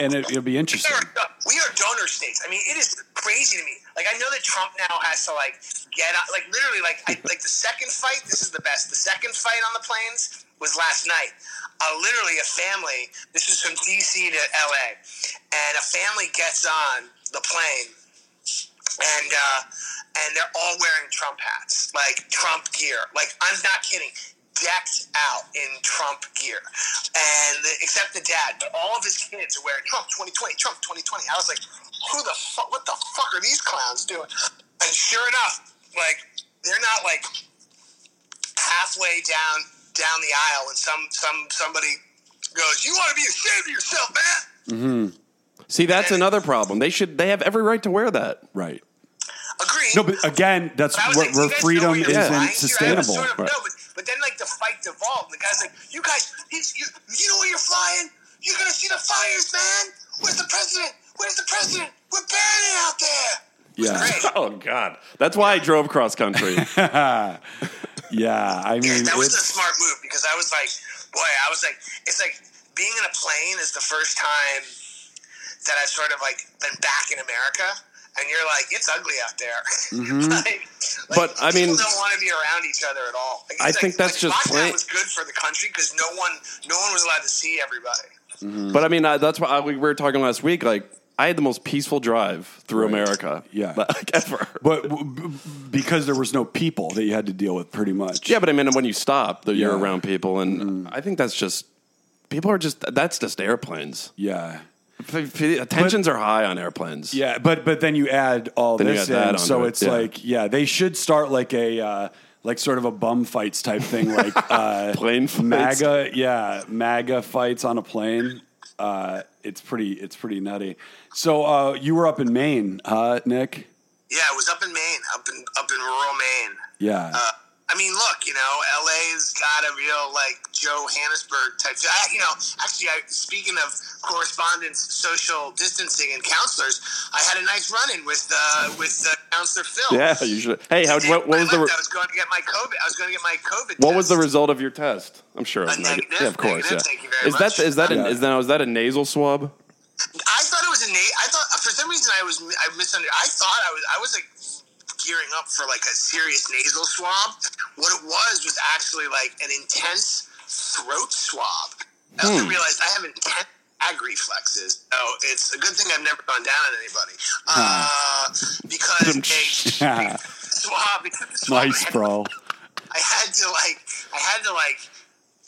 and it, it'll be We interesting. are, we are donor states. I mean, it is crazy to me. Like, I know that Trump now has to like get out. Like, literally, like, I, like the second fight. This is the best. The second fight on the planes was last night. Uh, literally, a family. This is from DC to LA, and a family gets on the plane, and uh, and they're all wearing Trump hats, like Trump gear. Like, I'm not kidding. Decked out in Trump gear, and the, except the dad, but all of his kids are wearing Trump 2020, Trump 2020. I was like, who the fuck? What the fuck are these clowns doing? And sure enough, like they're not like halfway down down the aisle, and some some somebody goes, "You want to be ashamed of yourself, man." See, that's another problem. They should. They have every right to wear that. Right. Agreed. No, but again, that's But I was where, like, where you guys know freedom what you're Yeah. isn't flying here?" I was sustainable. Sort of, Right. No, but, but then like the fight devolved. The guy's like, "You guys, he's, you, you know where you're flying? You're gonna see the fires, man. Where's the president? Where's the president? We're burning out there." It was Yeah. great. *laughs* Oh God, that's why I drove cross country. *laughs* Yeah, I mean, that was a it's, smart move because I was like, boy, I was like, it's like being in a plane is the first time that I've sort of like been back in America, and you're like, it's ugly out there. *laughs* like, like, Mm-hmm. But, I mean- people don't want to be around each other at all. Like, I it's think that's like, just lockdown plain- was good for the country because no one, no one was allowed to see everybody. but I mean, I, that's why I, we were talking last week. Like, I had the most peaceful drive through America. Yeah. *laughs* like ever. but w- b- because there was no people that you had to deal with, pretty much. Yeah, but I mean, when you stop, that you're Yeah. Mm-hmm. around people, and I think that's just people are just that's just airplanes. yeah. F- f- Tensions are high on airplanes. Yeah, but but then you add all Then this add in, onto so it, it's yeah. like yeah, they should start like a uh, like sort of a bum fights type thing, *laughs* like uh, Plane fights. MAGA, yeah, MAGA fights on a plane. Uh, it's pretty, it's pretty nutty. So uh, you were up in Maine, uh, Nick? Yeah, I was up in Maine, up in up in rural Maine. Yeah, Uh, I mean, look, you know, LA's got a real like Johannesburg type. I, you know, actually, I, speaking of correspondence, social distancing, and counselors, I had a nice run-in with uh, with uh, Counselor Phil. yeah. You should. Hey, how, what, what was the re- I was going to get my COVID. I was going to get my COVID. what was the result of your test? I'm sure it A negative. negative, Yeah, of course. negative, yeah. thank you very is much. that is that Yeah. an, is that is that a nasal swab? I thought it was a na- I thought for some reason I was I misunderstood. I thought I was I was like gearing up for like a serious nasal swab. What it was was actually like an intense throat swab. I also realized I have intense ag reflexes. So it's a good thing I've never gone down on anybody. Uh, because *laughs* they Yeah. *laughs* swab. They took the swab. nice, bro. *laughs* I had to like I had to like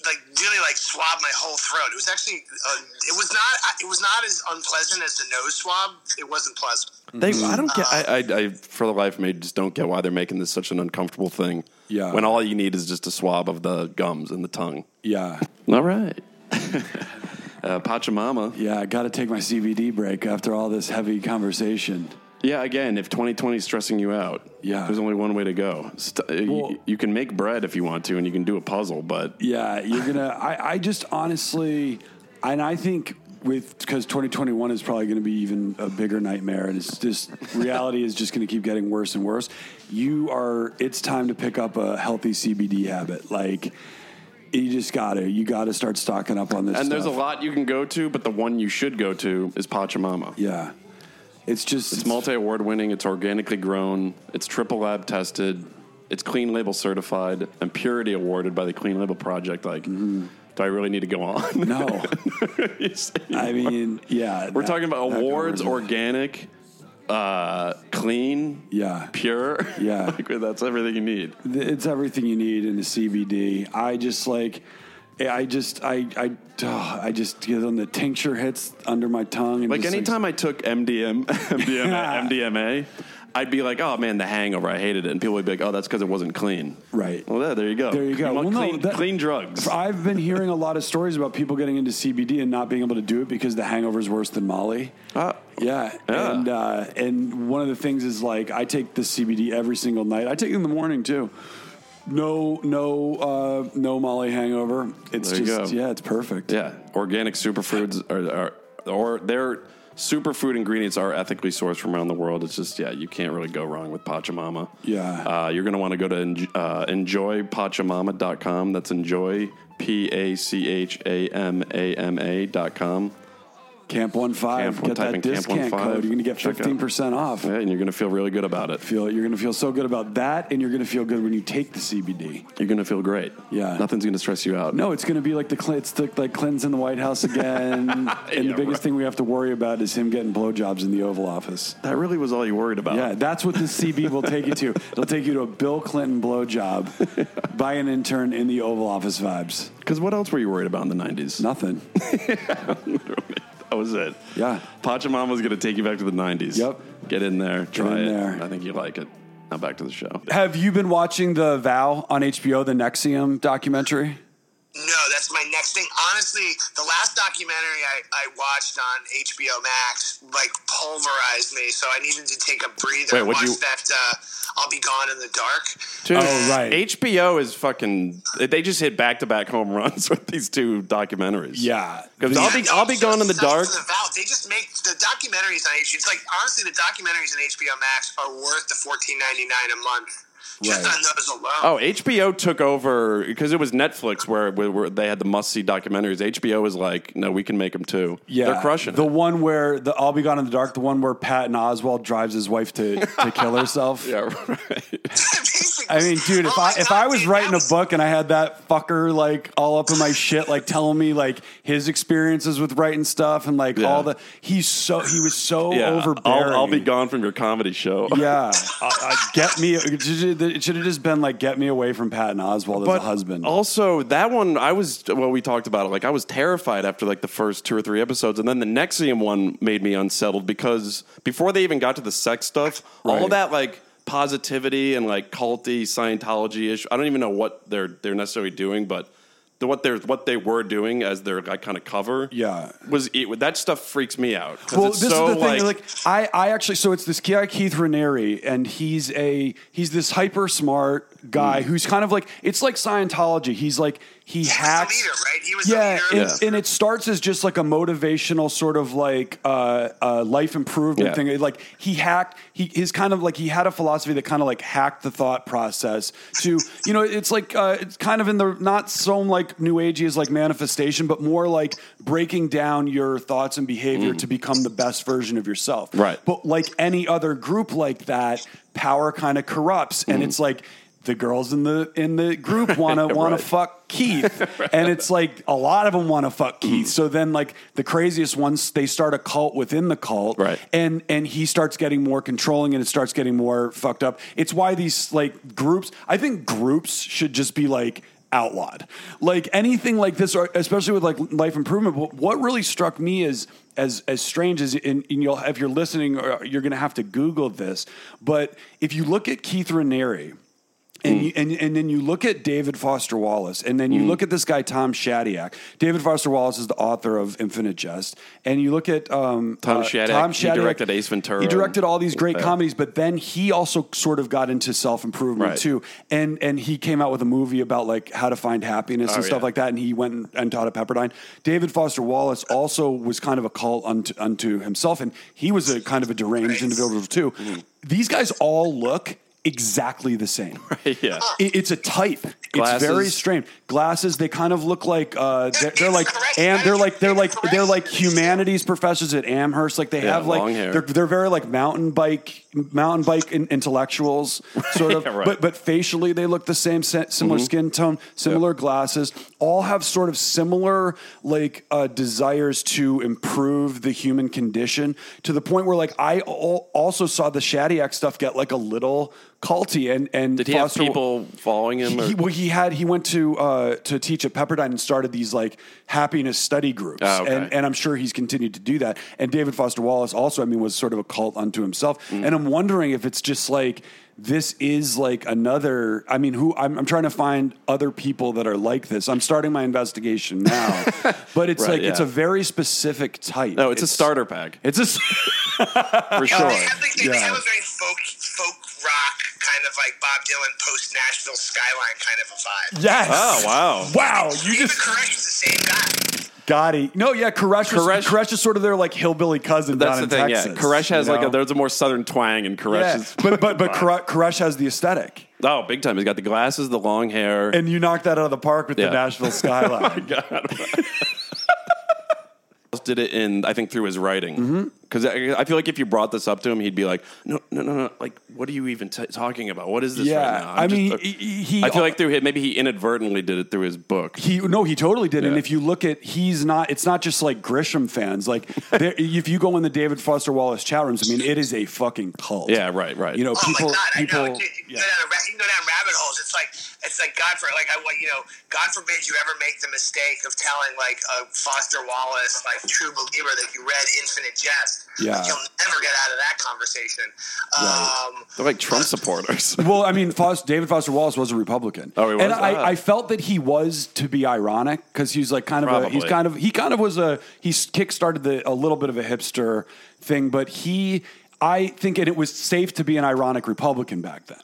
like really like swab my whole throat. It was actually uh, it was not it was not as unpleasant as the nose swab. It wasn't pleasant. They, I don't get. I, I, I, for the life of me, just don't get why they're making this such an uncomfortable thing. Yeah. When all you need is just a swab of the gums and the tongue. Yeah, All right. *laughs* uh, Pachamama. yeah. I got to take my CBD break after all this heavy conversation. Yeah. Again, if 2020 is stressing you out, Yeah. there's only one way to go. St- uh, Well- you, you can make bread if you want to, and you can do a puzzle, but Yeah, you're gonna. I, I just honestly, and I think with because 2021 is probably going to be even a bigger nightmare, and it's just reality is just going to keep getting worse and worse. You are. It's time to pick up a healthy CBD habit. Like you just got to. You got to start stocking up on this. and there's a lot you can go to, but the one you should go to is Pachamama. Yeah, it's just It's multi award winning. It's organically grown. It's triple lab tested. It's clean label certified and purity awarded by the Clean Label Project. Like, do I really need to go on? No, *laughs* I mean, yeah. We're that- talking about awards, organic, uh, clean, Yeah. pure. Yeah. *laughs* like, that's everything you need. it's everything you need in the CBD. I just like, I just, I, I, oh, I just get on the tincture hits under my tongue. And Like just, anytime I took MDM, MDMA, MDMA, I'd be like, "Oh man, the hangover, I hated it," and people would be like, "Oh, that's because it wasn't clean." Right. Well, there, there you go. There you go. Well, no, clean, that- clean drugs. *laughs* I've been hearing a lot of stories about people getting into CBD and not being able to do it because the hangover is worse than Molly. Ah. Yeah, Yeah. and uh, and one of the things is like I take the CBD every single night. I take it in the morning too. No, no, uh, no Molly hangover. It's There you just go. yeah, it's perfect. Yeah, organic superfoods are, are or they're superfood ingredients are ethically sourced from around the world. It's just yeah, you can't really go wrong with Pachamama. Yeah. uh, you're gonna want to go to enj- uh, enjoypachamama.com. That's enjoy p a c h a m a m a dot com. Camp one five. Camp- Get that discount 15. code. You're gonna get fifteen percent off. Yeah, and you're gonna feel really good about it. Feel you're gonna feel so good about that, and you're gonna feel good when you take the CBD. You're gonna feel great. Yeah. nothing's gonna stress you out. No, it's going to be like the it's the, like Clinton's in the White House again, *laughs* and the biggest right. thing we have to worry about is him getting blowjobs in the Oval Office. that really was all you worried about. Yeah, that's what the CB will take you to. *laughs* It'll take you to a Bill Clinton blowjob *laughs* by an intern in the Oval Office vibes. Because what else were you worried about in the '90s? Nothing. That was it. Yeah. Pachamama's gonna take you back to the '90s. Yep. Get in there. Try in it. there. I think you like it. Now back to the show. Have you been watching the Vow on HBO, the NXIVM documentary? No, that's my next thing. Honestly, the last documentary I, I watched on HBO Max like pulverized me, so I needed to take a breather. Wait, I what'd you- that uh, I'll Be Gone in the Dark. Dude, Oh, right. HBO is fucking. They just hit back to back home runs *laughs* with these two documentaries. Yeah. Because I'll be I'll be gone in the dark. The they just make the documentaries on HBO. It's like honestly, the documentaries on HBO Max are worth the fourteen ninety nine a month just Right. on those alone. Oh, HBO took over because it was Netflix where, where, where they had the must see documentaries. HBO was like, no, we can make them too. Yeah, they're crushing the it. one where the I'll Be Gone in the Dark, the one where Patton Oswalt drives his wife to, to kill herself. *laughs* Yeah, right. *laughs* *laughs* Basically. I mean, dude, if Oh I my if God, I was dude, writing that a book and I had that fucker like all up in my shit, like telling me like his experiences with writing stuff and like Yeah. all the he's so he was so yeah. overbearing. I'll, I'll be gone from your comedy show. Yeah, *laughs* I, I, get me. It should have just been like get me away from Patton Oswalt as a husband. Also, that one I was well, we talked about it. Like I was terrified after like the first two or three episodes, and then the NXIVM one made me unsettled because before they even got to the sex stuff, all that like positivity and like culty Scientology ish. I don't even know what they're they're necessarily doing, but the, what they're what they were doing as their like, kind of cover, Yeah. was it, that stuff freaks me out. well, it's this so, is the thing. like, Like, I, I actually, so it's this guy Keith Raniere, and he's a he's this hyper smart guy Mm. who's kind of like it's like Scientology. He's like he He was hacks. leader, right? He was Yeah, the leader. and, and it starts as just like a motivational sort of like uh, uh, life improvement Yeah. thing. Like he hacked, he his kind of like he had a philosophy that kind of like hacked the thought process to you know it's like uh, it's kind of in the not so like new agey as like manifestation, but more like breaking down your thoughts and behavior to become the best version of yourself. Mm. Right. But like any other group like that, power kind of corrupts, and it's like. The girls in the in the group want to want Right. to fuck Keith, *laughs* and it's like a lot of them want to fuck Keith. So then, like the craziest ones, they start a cult within the cult, Right. And and he starts getting more controlling, and it starts getting more fucked up. It's why these like groups. I think groups should just be like outlawed. Like anything like this, or especially with like life improvement. What what really struck me is as as strange as and, and you'll if you're listening, or you're going to have to Google this. But if you look at Keith Raniere. And, you, and and then you look at David Foster Wallace, and then you look at this guy Tom Shadyac. David Foster Wallace is the author of Infinite Jest, and you look at um, Tom uh, Shadyac, Tom he Shadyac. directed Ace Ventura. He directed all these great comedies, but then he also sort of got into self improvement Right. too, and and he came out with a movie about like how to find happiness Oh, and stuff yeah. like that, and he went and, and taught at Pepperdine. David Foster Wallace also was kind of a cult unto, unto himself, and he was a kind of a deranged individual too. Mm-hmm. These guys all look exactly the same. *laughs* Right, yeah. It- it's a type. Glasses. It's very strange. Glasses. They kind of look like uh, they're, they're like and they're like they're like they're like humanities professors at Amherst. Like they Yeah, have like they're they're very like mountain bike mountain bike in, intellectuals sort of. *laughs* Yeah, right. But but facially they look the same, se- similar skin tone, similar glasses. All have sort of similar like uh, desires to improve the human condition to the point where like I al- also saw the Shadyac stuff get like a little culty and and Did he Foster- have people following him? Or? he, well, he had he went to uh, to teach at Pepperdine and started these like happiness study groups, Oh, okay. and and I'm sure he's continued to do that. And David Foster Wallace also, I mean, was sort of a cult unto himself. Mm. And I'm wondering if it's just like this is like another. I mean, who I'm, I'm trying to find other people that are like this. I'm starting my investigation now, *laughs* but it's Right, like it's a very specific type. no, it's, a starter pack It's a *laughs* for They sure. have, like, they, they Yeah. have a very folk folk rock kind of like Bob Dylan post Nashville skyline kind of a vibe. yes. Oh wow! Wow, you David just Koresh is the same guy. Gotti. No, yeah, Koresh. Was, Koresh- Koresh is sort of their like hillbilly cousin That's down the in thing. Texas. yeah, Koresh has you like know? a there's a more southern twang, and Koresh Yeah. is but but but *laughs* Kore- Koresh has the aesthetic, oh, big time. He's got the glasses, the long hair. and you knocked that out of the park with Yeah. the Nashville skyline. *laughs* Oh God. *laughs* did it in I think through his writing mm-hmm. Because I, I feel like if you brought this up to him, he'd be like, no, no, no, no. Like, what are you even t- talking about? What is this Yeah, right now? I mean, just- he- he- I feel like through his maybe he inadvertently did it through his book. He no, he totally did. And Yeah. if you look at, he's not. It's not just like Grisham fans. Like *laughs* there, if you go in the David Foster Wallace chat rooms, I mean, it is a fucking cult. Yeah, right, right. You know, Oh people, my god! people. I know. Dude, you, can go down a, ra- you can go down rabbit holes. It's like it's like God for like I want you know God forbid you ever make the mistake of telling like a Foster Wallace like true believer that you read Infinite Jest. Yeah. You'll never get out of that conversation. Um, They're like Trump supporters. *laughs* Well, I mean, Foster, David Foster Wallace was a Republican. Oh, he was? And I, Ah. I felt that he was to be ironic because he's like kind of a, he's Probably. kind of he kind of was a he kickstarted the a little bit of a hipster thing, but he I think and it was safe to be an ironic Republican back then.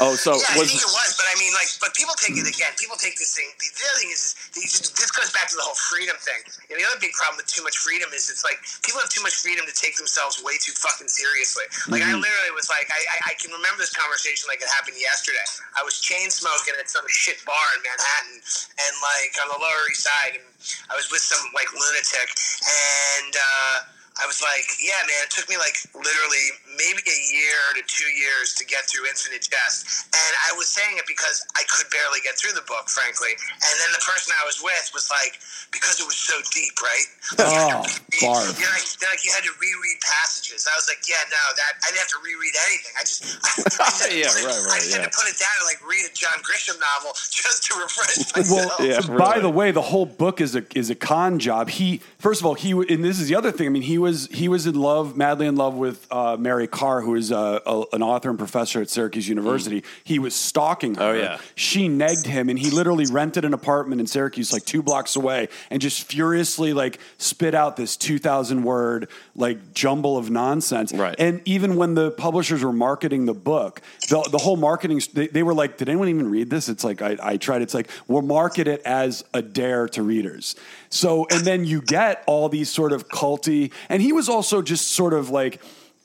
Oh, so yeah, I think it was, but I mean, like, but people take it again. People take this thing. The, the other thing is, is this, goes back to the whole freedom thing. And the other big problem with too much freedom is it's like people have too much freedom to take themselves way too fucking seriously. Like I literally was like, I, I, I can remember this conversation like it happened yesterday. I was chain smoking at some shit bar in Manhattan, and like on the Lower East Side, and I was with some like lunatic, and. uh I was like, yeah, man, it took me like literally maybe a year to two years to get through Infinite Jest. And I was saying it because I could barely get through the book, frankly. And then the person I was with was like, because it was so deep, right? Oh, barf. You're like, they're like, you had to reread passages. I was like, yeah, no, that I didn't have to reread anything. I just, I, *laughs* I just had *laughs* to Yeah, put it- right, right, I just had to put it down and like read a John Grisham novel *laughs* just to refresh Well, myself. Yeah, by the way, the whole book is a is a con job. He first of all he and this is the other thing. I mean, he was he was in love, madly in love with uh, Mary Karr, who is uh, a, an author and professor at Syracuse University. He was stalking her. Oh, yeah. she negged him, and he literally rented an apartment in Syracuse, like two blocks away, and just furiously like spit out this two thousand word like jumble of nonsense. Right. And even when the publishers were marketing the book, the, the whole marketing, they, they were like, did anyone even read this? It's like, I, I tried. It's like, we'll market it as a dare to readers. So, and then you get all these sort of culty, and he was also just sort of like,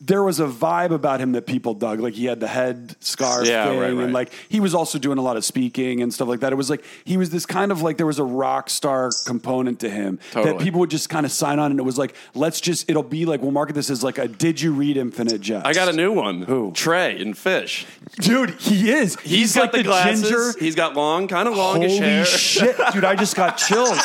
there was a vibe about him that people dug. Like he had the head scarf Yeah, thing, right, and like he was also doing a lot of speaking and stuff like that. It was like he was this kind of like there was a rock star component to him that people would just kind of sign on, and it was like, let's just, it'll be like we'll market this as like a did you read Infinite Jest? I got a new one. Who? Trey and Phish. dude. He is. He's like got the, glasses. ginger. He's got long, kind of longish Holy hair. shit, dude! I just got *laughs* chills.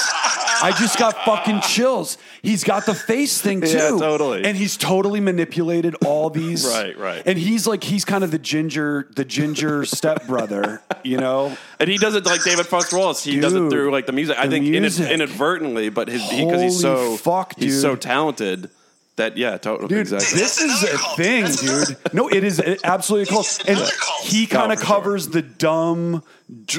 I just got fucking chills. He's got the face thing too. Yeah, totally. And he's totally manipulated all *laughs* these. Right, right. And he's like, he's kind of the ginger, the ginger *laughs* stepbrother. You know. And he does it like David Foster Wallace. He does it through like the music. I the think inad- music. inadvertently, but his because he's so fuck, he's so talented that yeah, totally Dude, exactly. this is a cult. thing, That's another- dude. No, it is it- absolutely a cult. And another cult. he kind Oh, of for sure. covers the dumb, dr-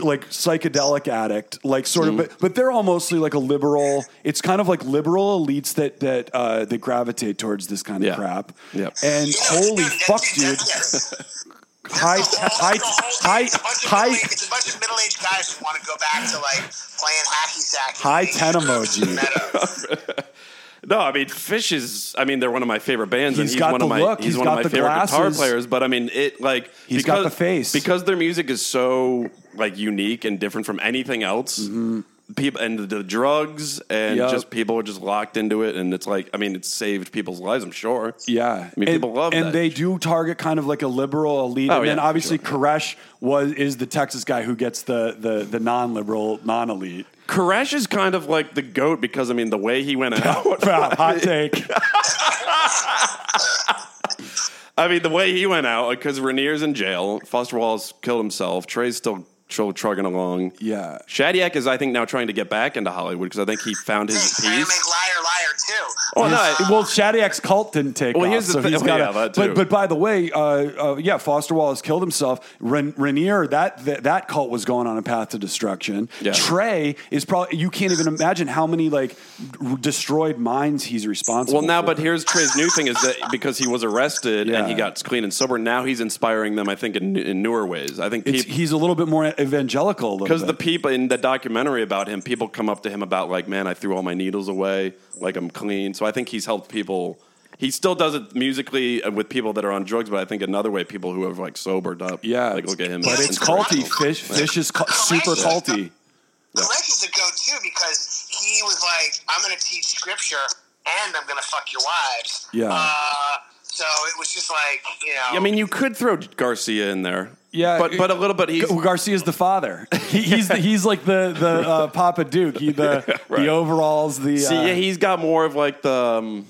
like psychedelic addict, like sort Mm-hmm. of. But, but they're all mostly like a liberal. It's kind of like liberal elites that that uh, that gravitate towards this kind of Yeah. crap. Yep. And You know, holy dude, fuck, that's- dude. that's- High, That's the high, that's the whole high, thing. It's a bunch of high, It's a bunch of middle-aged guys who want to go back to like playing hacky sack. High 10 screwed emoji. *laughs* No, I mean Phish is. I mean they're one of my favorite bands, and He's he's got one the of my look, he's, he's one of my favorite guitar players. But I mean it like He's because, got the face. because their music is so like unique and different from anything else. Mm-hmm. People and the drugs and. Yep. just people are just locked into it, and it's like I mean it's saved people's lives. I'm sure. Yeah, I mean, and, people love and that. they do target kind of like a liberal elite. Oh, and then yeah, for obviously sure. Koresh was is the Texas guy who gets the the the non-liberal, non-elite. Koresh is kind of like the goat because I mean the way he went *laughs* out. Hot take. *laughs* I mean, the way he went out, because Raniere's in jail, Foster Wallace killed himself, Trey's still tr- trugging along. Yeah. Shadyac is, I think, now trying to get back into Hollywood because I think he found his He's trying to make piece. liar liar too. Oh, no, I- well, Shadyac's cult didn't take Well, off, here's the so thing- he's oh, got yeah, that too. But but by the way, uh, uh, yeah, Foster Wallace killed himself. Ren- Raniere, that, that that cult was going on a path to destruction. Yeah. Trey is probably you can't even imagine how many like r- destroyed minds he's responsible. For. Well, now, for. but here's Trey's new thing is that because he was arrested Yeah. and he got clean and sober, now he's inspiring them, I think, in, in newer ways. I think It's, people. he's a little bit more evangelical Because the people in the documentary about him, people come up to him about like, man, I threw all my needles away, like I'm clean. So I think he's helped people. He still does it musically uh, with people that are on drugs, but I think another way people who have like sobered up. yeah, like look at him. but it's culty. Phish, Phish is cu- super culty. Greg is a go-to because he was like, "I'm going to teach scripture and I'm going to fuck your wives." Yeah. Uh, so it was just like you know. I mean, you could throw Garcia in there. Yeah, but but a little bit. He's Garcia's the father. *laughs* He, he's the, he's like the the uh, Papa Duke. He the *laughs* Right. the overalls. The see, uh, yeah, he's got more of like the. Um,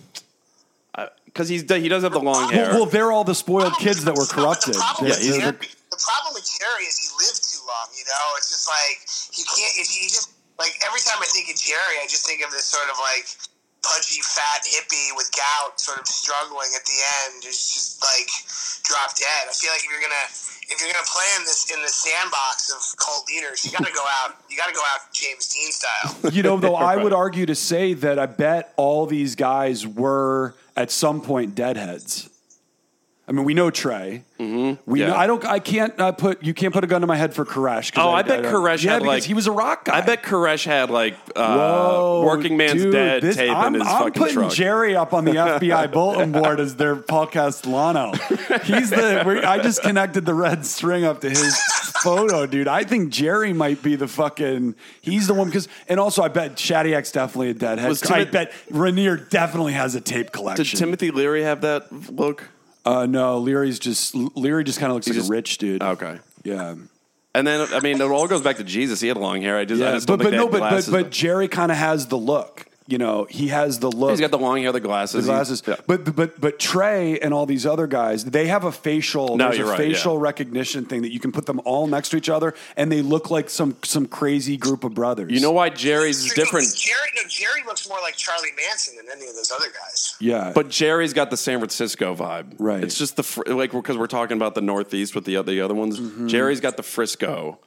because he's he does have the long hair. well, well, they're all the spoiled kids that were corrupted. The problem, Yeah, with he's Jerry, the- the problem with Jerry is he lived too long. You know, it's just like he can't. If he just like every time I think of Jerry, I just think of this sort of like pudgy, fat hippie with gout, sort of struggling at the end, is just like drop dead. I feel like if you're gonna if you're gonna play in this in the sandbox of cult leaders, you got to go out. You got to go out James Dean style. *laughs* You know, though, I would *laughs* argue to say that I bet all these guys were at some point deadheads. I mean, we know Trey. Mm-hmm. We Yeah. know, I don't. I can't uh, put. You can't put a gun to my head for Koresh. Oh, I bet don't- Koresh yeah, had, because like- he was a rock guy. I bet Koresh had like uh, Whoa, Working Man's dude, Dead this- tape I'm, in his I'm fucking putting truck. Jerry up on the FBI *laughs* bulletin board as their Paul Castellano. He's the. I just connected the red string up to his photo, dude. I think Jerry might be the fucking. He's the one because, and also I bet Shadyac's definitely a deadhead. Was I bet Raniere definitely has a tape collection. Did. Timothy Leary have that look? Uh, no, Leary's just Leary just kind of looks like just- a rich dude. Okay. Yeah. And then I mean, it all goes back to Jesus. He had long hair. I just, I Yeah, just but don't but think no, they but had but glasses. but Jerry kind of has the look. You know, he has the look. he's got the long hair, the glasses, the glasses. Yeah. But but but Trey and all these other guys, they have a facial. No, there's you're a right, facial yeah. recognition thing that you can put them all next to each other, and they look like some some crazy group of brothers. you know why Jerry's is different? Jerry, no, Jerry looks more like Charlie Manson than any of those other guys. Yeah, But Jerry's got the San Francisco vibe. Right. It's just the fr- like because we're talking about the Northeast with the other the other ones. Mm-hmm. Jerry's got the Frisco.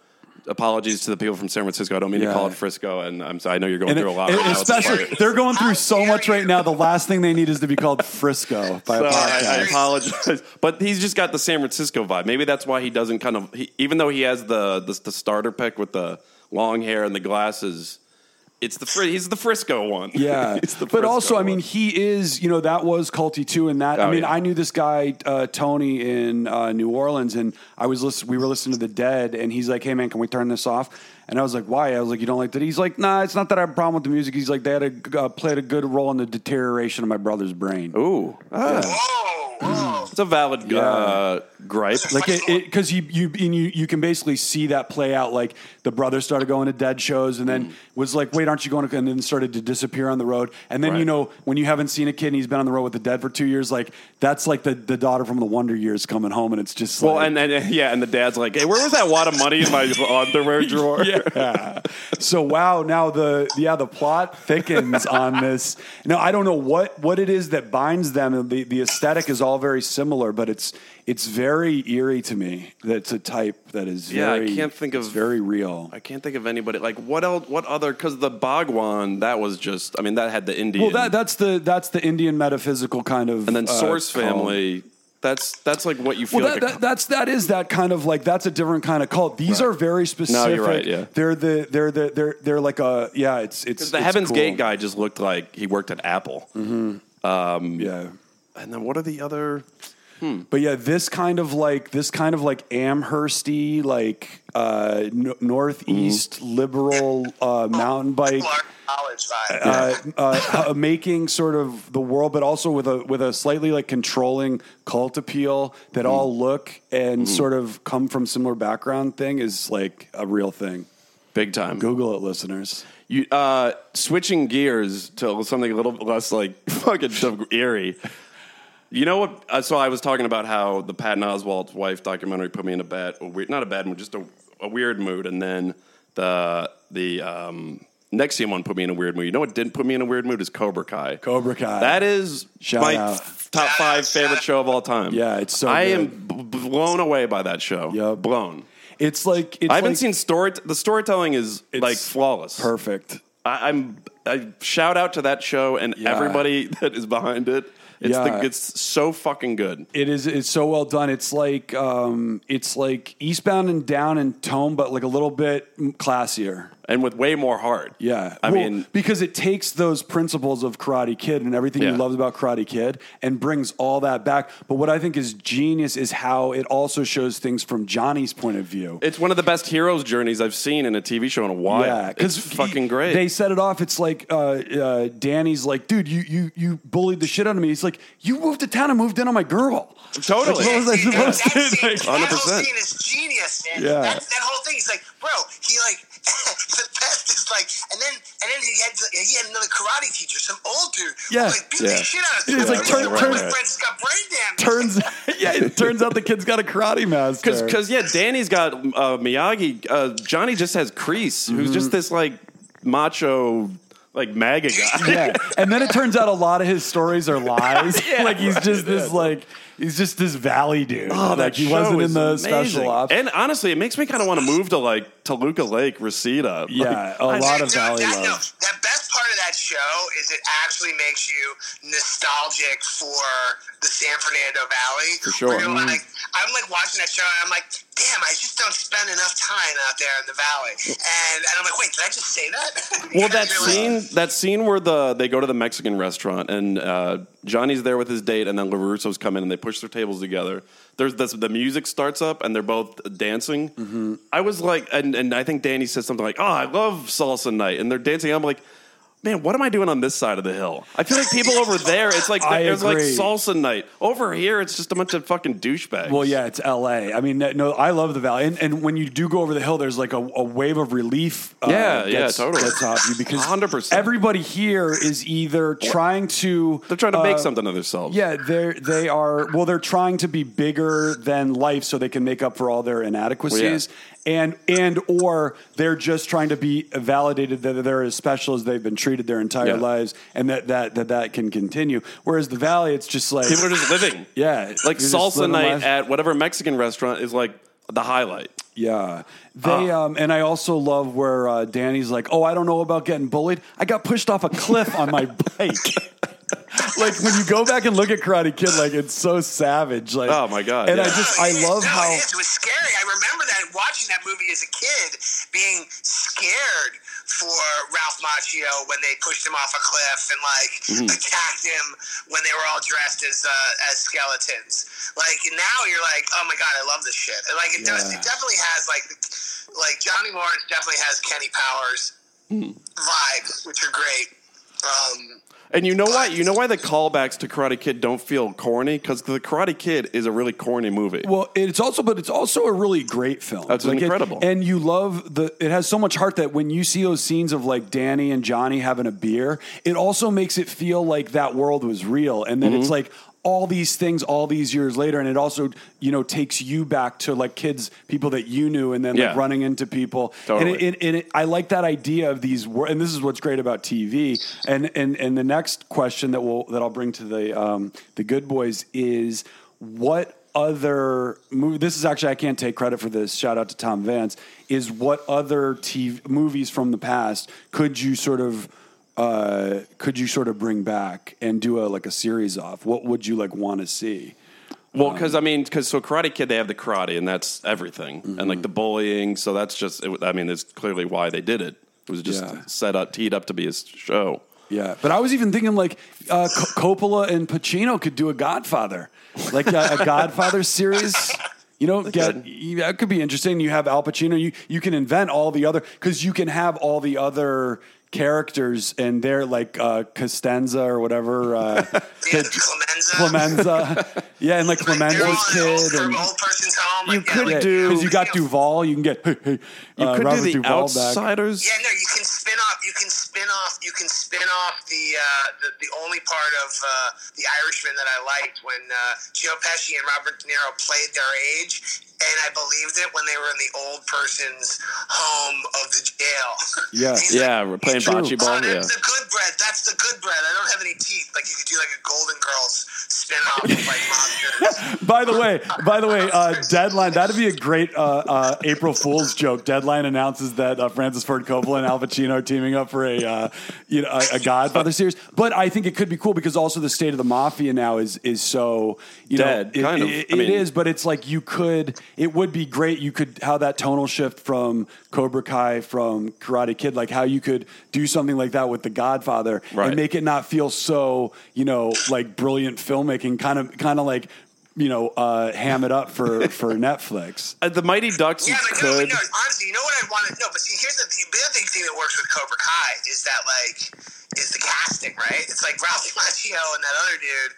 Apologies to the people from San Francisco. I don't mean Yeah. to call it Frisco, and I'm sorry. I know you're going and through a lot. and right especially sorry. they're going through so much right now. The last thing they need is to be called Frisco by a Sorry, I, I apologize, but he's just got the San Francisco vibe. Maybe that's why he doesn't kind of, he, even though he has the, the the starter pick with the long hair and the glasses. It's the he's the Frisco one. Yeah, *laughs* but also, I mean, he is. You know, that was culty too. And that, I Oh, mean, yeah. I knew this guy uh, Tony in uh, New Orleans, and I was listen, We were listening to the Dead, and he's like, "Hey, man, can we turn this off?" And I was like, "Why?" I was like, "You don't like that?" He's like, "Nah, it's not that I have a problem with the music." He's like, "They had a uh, played a good role in the deterioration of my brother's brain." ooh, ah, Whoa, whoa. it's a valid uh, gripe. Like it, because you you and you you can basically see that play out. Like the brother started going to dead shows, and Mm. then was like, "Wait, aren't you going to?" And then started to disappear on the road. And then you know when you haven't seen a kid and he's been on the road with the dead for two years, like that's like the, the daughter from the Wonder Years coming home, and it's just like Well, like, and, and yeah, and the dad's like, "Hey, where was that wad of money in my *laughs* underwear drawer?" *laughs* yeah. So wow, now the yeah the plot thickens *laughs* on this. Now I don't know what what it is that binds them. The the aesthetic is all very similar, but it's it's very eerie to me. That's a type that is Yeah, I very can't think of- very real. I can't think of anybody like what else? What other? Because the Bhagwan, that was just. I mean, that had the Indian. Well, that that's the that's the Indian metaphysical kind of and then uh, Source cult. Family. That's that's like what you feel Well, like. that, a- that, that's that is that kind of like that's a different kind of cult. These Right. are very specific. No, you're right, yeah. They're the they're the they're they're like a yeah. It's it's the it's Heaven's cool. Gate guy just looked like he worked at Apple. Yeah. And then what are the other? But yeah, this kind of like this kind of like Amhersty, like uh, n- northeast Mm-hmm. liberal uh, mountain bike, College vibe. uh, uh, *laughs* uh, making sort of the world, but also with a with a slightly like controlling cult appeal that Mm-hmm. all look and sort of come from similar background thing is like a real thing. Big time. Google it, listeners. You, uh, switching gears to something a little less like *laughs* fucking eerie. You know what? Uh, so I was talking about how the Patton Oswalt's wife documentary put me in a bad, a weird, not a bad mood, just a, a weird mood, and then the the um, NXIVM one put me in a weird mood. You know what didn't put me in a weird mood is Cobra Kai. Cobra Kai. That is Shout my out. f- top five favorite show of all time. Yeah, it's so I good. am b- blown away by that show. Yeah, blown. It's like it's I haven't like seen story. The storytelling is It's like flawless. perfect. I, I'm I shout out to that show and Yeah. everybody *laughs* that is behind it. It's Yeah. the, it's so fucking good. It is. It's so well done. It's like um, it's like Eastbound and Down in tone, but like a little bit classier. And with way more heart. Yeah, I Well, mean, because it takes those principles of Karate Kid and everything you Yeah. loved about Karate Kid and brings all that back. But what I think is genius is how it also shows things from Johnny's point of view. it's one of the best heroes journeys I've seen in a TV show in a while. Yeah, it's fucking great. They set it off. It's like uh, uh, Danny's like, dude, you you you bullied the shit out of me. He's like, you moved to town and moved in on my girl. totally. What was I Dude, supposed that, to scene, like? that whole scene is genius, man. Yeah. That, that whole thing is like, bro, he like *laughs* the best is like, and then and then he had he had another karate teacher, some old dude, who, Yeah. like beat Yeah. the shit out of him. It's like, One turn- of turn- my friends got brain damage. Turns *laughs* *laughs* yeah, it turns out the kid's got a karate master. Because yeah, Danny's got uh, Miyagi. Uh, Johnny just has Kreese, who's Mm-hmm. just this like macho like MAGA guy. yeah, and then it turns out a lot of his stories are lies. yeah, like he's just this like he's just this valley dude. Oh, like that he show wasn't in is the amazing. special ops. And honestly, it makes me kind of want to move to like Toluca Lake, Reseda. yeah, a Like, lot Dude, of valley that, no, love. that best part of that show is it actually makes you nostalgic for the San Fernando Valley. For sure. Mm-hmm. like, I'm like watching that show and I'm like, damn, I just don't spend enough time out there in the valley. And, and I'm like, wait, did I just say that? *laughs* Well, that Because you're like- scene, that scene where the they go to the Mexican restaurant and uh, Johnny's there with his date, and then Larusso's come in and they push their tables together. There's this, the music starts up and they're both dancing. Mm-hmm. I was like, and, and I think Danny said something like, "Oh, I love salsa night," and they're dancing. I'm like. Man, what am I doing on this side of the hill? I feel like people over there, it's like *laughs* I there's like agree. salsa night. Over here, it's just a bunch of fucking douchebags. Well, yeah, it's L.A. I mean, no, I love the valley, and, and when you do go over the hill, there's like a, a wave of relief. Uh, Yeah, yeah, totally. Gets off you because 100%. everybody here is either trying to they're trying to make uh, something of themselves. Yeah, they're they are well. They're trying to be bigger than life, so they can make up for all their inadequacies, and and or they're just trying to be validated that they're as special as they've been treated their entire Yeah. lives, and that, that that that can continue. Whereas the valley, it's just like People are just living. *laughs* yeah, Like salsa night life. at whatever Mexican restaurant is like the highlight. Yeah. They Ah. um and I also love where uh, Danny's like, "Oh, I don't know about getting bullied. I got pushed off a cliff on my *laughs* bike." like when you go back and look at Karate Kid, like it's so savage. Like Oh, my God, And I just I love No, how it was scary. I remember that movie as a kid, being scared for Ralph Macchio when they pushed him off a cliff and like Mm-hmm. attacked him when they were all dressed as uh, as skeletons. Like now you're like, oh my god, I love this shit. And, like it does. It definitely has like like Johnny Lawrence definitely has Kenny Powers Mm-hmm. vibes, which are great. Um, And you know why? You know why the callbacks to Karate Kid don't feel corny? Because the Karate Kid is a really corny movie. Well, it's also, but it's also a really great film. That's it- incredible. and you love the. It has so much heart that when you see those scenes of like Danny and Johnny having a beer, it also makes it feel like that world was real, and then it's Mm-hmm. like all these things all these years later, and it also you know takes you back to like kids, people that you knew, and then Yeah. like running into people. Totally. And, it, it, and it, I like that idea of these, and this is what's great about TV. And and and the next question that will that I'll bring to the um, the good boys is what other movie this is actually I can't take credit for this shout out to Tom Vance is what other TV movies from the past could you sort of uh, could you sort of bring back and do a like a series off what would you like want to see Well, because I mean, because so Karate Kid, they have the karate, and that's everything, and like the bullying. So that's just, it, I mean, it's clearly why they did it. It was just Yeah. set up, teed up to be a show. Yeah, but I was even thinking like uh, Coppola and Pacino could do a Godfather, like a, a Godfather *laughs* series. You know, get that could be interesting. You have Al Pacino. You you can invent all the other because you can have all the other characters and they're like uh, Costanza or whatever. Uh, *laughs* yeah, Clemenza. Clemenza, *laughs* yeah, and like Like, they're Clemenza's in an old, kid. And, old person's home. You like, yeah, could like, do- because you got you know, Duvall, you can get hey, hey, You uh, could Robert do the Duvall back. Outsiders. Yeah, no, you can spin off. You can spin off. You can spin off the uh, the, the only part of uh, the Irishman that I liked when uh, Joe Pesci and Robert De Niro played their age, and I believed it when they were in the old person's home of the jail. *laughs* Yeah. Yeah, like, we're playing True. bocce Oh, ball. that's Yeah. the good bread. That's the good bread. I don't have any teeth. Like you could do like a Golden Girls spin off of like mobsters. *laughs* By the way, by the way, uh, Deadline. That'd be a great uh, uh, April Fool's joke. Deadline announces that uh, Francis Ford Coppola and Al Pacino are teaming up for a uh, you know a, a Godfather series. But I think it could be cool because also the state of the mafia now is is so you Dead, know it- kind of. it- I mean- it is, but it's like you could. It would be great. You could how that tonal shift from Cobra Kai from Karate Kid, like how you could do something like that with the Godfather Right. and make it not feel so you know like brilliant filmmaking, kind of kind of like you know uh, ham it up for *laughs* for Netflix. Uh, the Mighty Ducks Yeah, you but, no, no, honestly, you know what I want to know? But see, here's the, the other thing, thing that works with Cobra Kai is that like is the casting, right? It's like Ralph *laughs* Macchio and that other dude,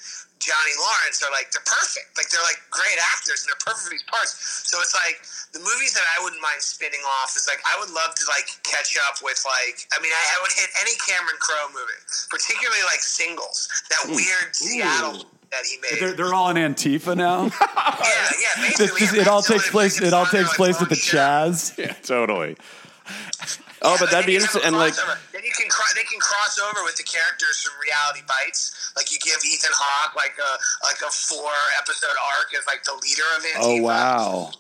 Johnny Lawrence, are like they're perfect. Like they're like great actors and they're perfect for these parts. So it's like the movies that I wouldn't mind spinning off is like I would love to like catch up with like I mean I, I would hit any Cameron Crowe movie, particularly like Singles, that weird Seattle that he made. They're, they're all in Antifa now. *laughs* yeah, yeah, basically. just- it all takes place. It all takes place out, at the like. Chaz. Yeah, totally. Yeah, Oh, but then that'd be you can have interesting. And like, crossover. then you can cro- they can cross over with the characters from Reality Bites. Like you give Ethan Hawke like a like a four episode arc as like the leader of Antifa. Oh wow.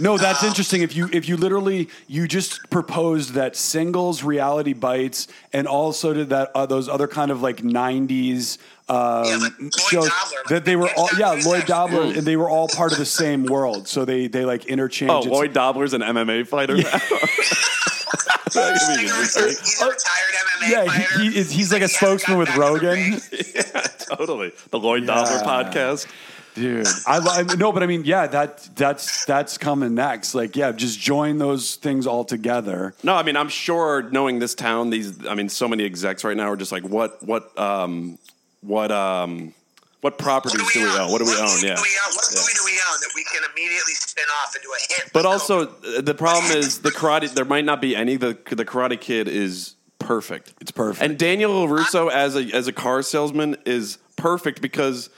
No, that's interesting. If you if you literally you just proposed that singles, reality bites, and also did that uh, those other kind of like '90s um, Yeah, like Lloyd shows Dobler, that they were all yeah Lloyd Lloyd Dobler. Dobler and they were all part of the same world. So they they like interchange. oh, Lloyd Dobler's an MMA fighter *laughs* now. He's, like a, he's a retired MMA Yeah, fighter. he, he is, he's like a He spokesman with back to the Rogan. *laughs* yeah, totally. The Lloyd Dobler podcast. Dude, I, I no, but I mean, yeah, that that's that's coming next. Like, yeah, just join those things all together. No, I mean, I'm sure knowing this town, these, I mean, so many execs right now are just like, what, what, um, what, um, what properties What do we own? What do we own? Yeah. Do we own? What movie do we own that we can immediately spin off into a hit? But also, Cobra? uh, the problem is the karate. There might not be any. The the Karate Kid is perfect. It's perfect. And Daniel LaRusso as a as a car salesman is perfect because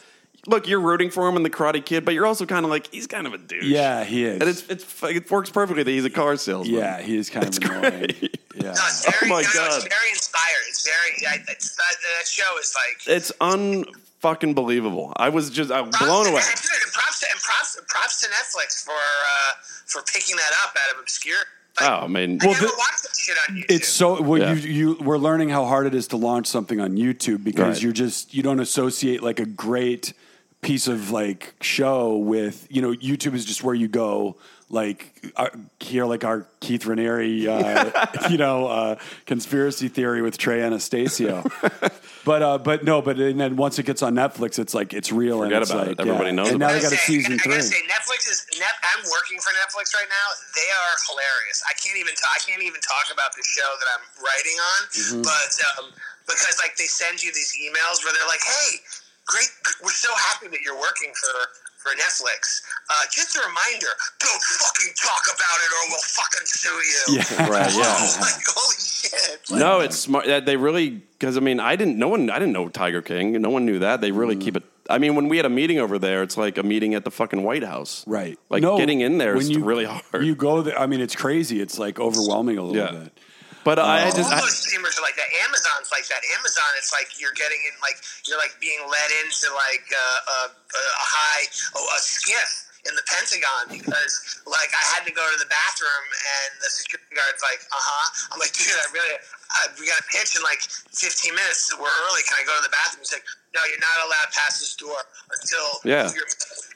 look, you're rooting for him in the Karate Kid, but you're also kind of like he's kind of a douche. Yeah, he is. and it's, it's it works perfectly that he's a car salesman. yeah, he is kind of annoying. great. Yeah. no, it's *laughs* very, Oh my no, It's God. very inspired. It's very. I, it's, that, that show is like. it's unfucking believable. I was just I'm Props blown to- away. and props to and props, props to Netflix for uh, for picking that up out of obscure. Like, Oh, I mean, I Well, never the- watched that shit on YouTube. It's so well, Yeah. you you we're learning how hard it is to launch something on YouTube because Right. you're just you don't associate like a great piece of like show with you know YouTube is just where you go like uh, hear like our Keith Raniere uh, *laughs* you know uh, conspiracy theory with Trey Anastasio, *laughs* but uh, but no, but and then once it gets on Netflix, it's like it's real Forget and it's about it. like Everybody knows And now they got a I gotta season I gotta, three. I gotta say, Netflix is. Net, I'm working for Netflix right now. They are hilarious. I can't even. ta- I can't even talk about the show that I'm writing on, Mm-hmm. but um, because like they send you these emails where they're like, "Hey, great, we're so happy that you're working for." For Netflix, uh, just a reminder: don't fucking talk about it, or we'll fucking sue you. Yeah. *laughs* Right, *laughs* yeah. like, holy shit! Like, No, it's smart. that They really because I mean I didn't. No one. I didn't know Tiger King. No one knew that. They really keep it. I mean, when we had a meeting over there, it's like a meeting at the fucking White House. Right. Like No, getting in there when is you- really hard. You go there. I mean, it's crazy. It's like overwhelming a little Yeah. bit. But I all just. I, those streamers are like that. Amazon's like that. Amazon, it's like you're getting in, like you're like being led into like uh, a, a, high, a, a SCIF in the Pentagon because like I had to go to the bathroom and the security guard's like, uh huh. I'm like, dude, I really, I, we got a pitch in like 15 minutes. We're early. Can I go to the bathroom? He's like, no, you're not allowed past this door until Yeah. your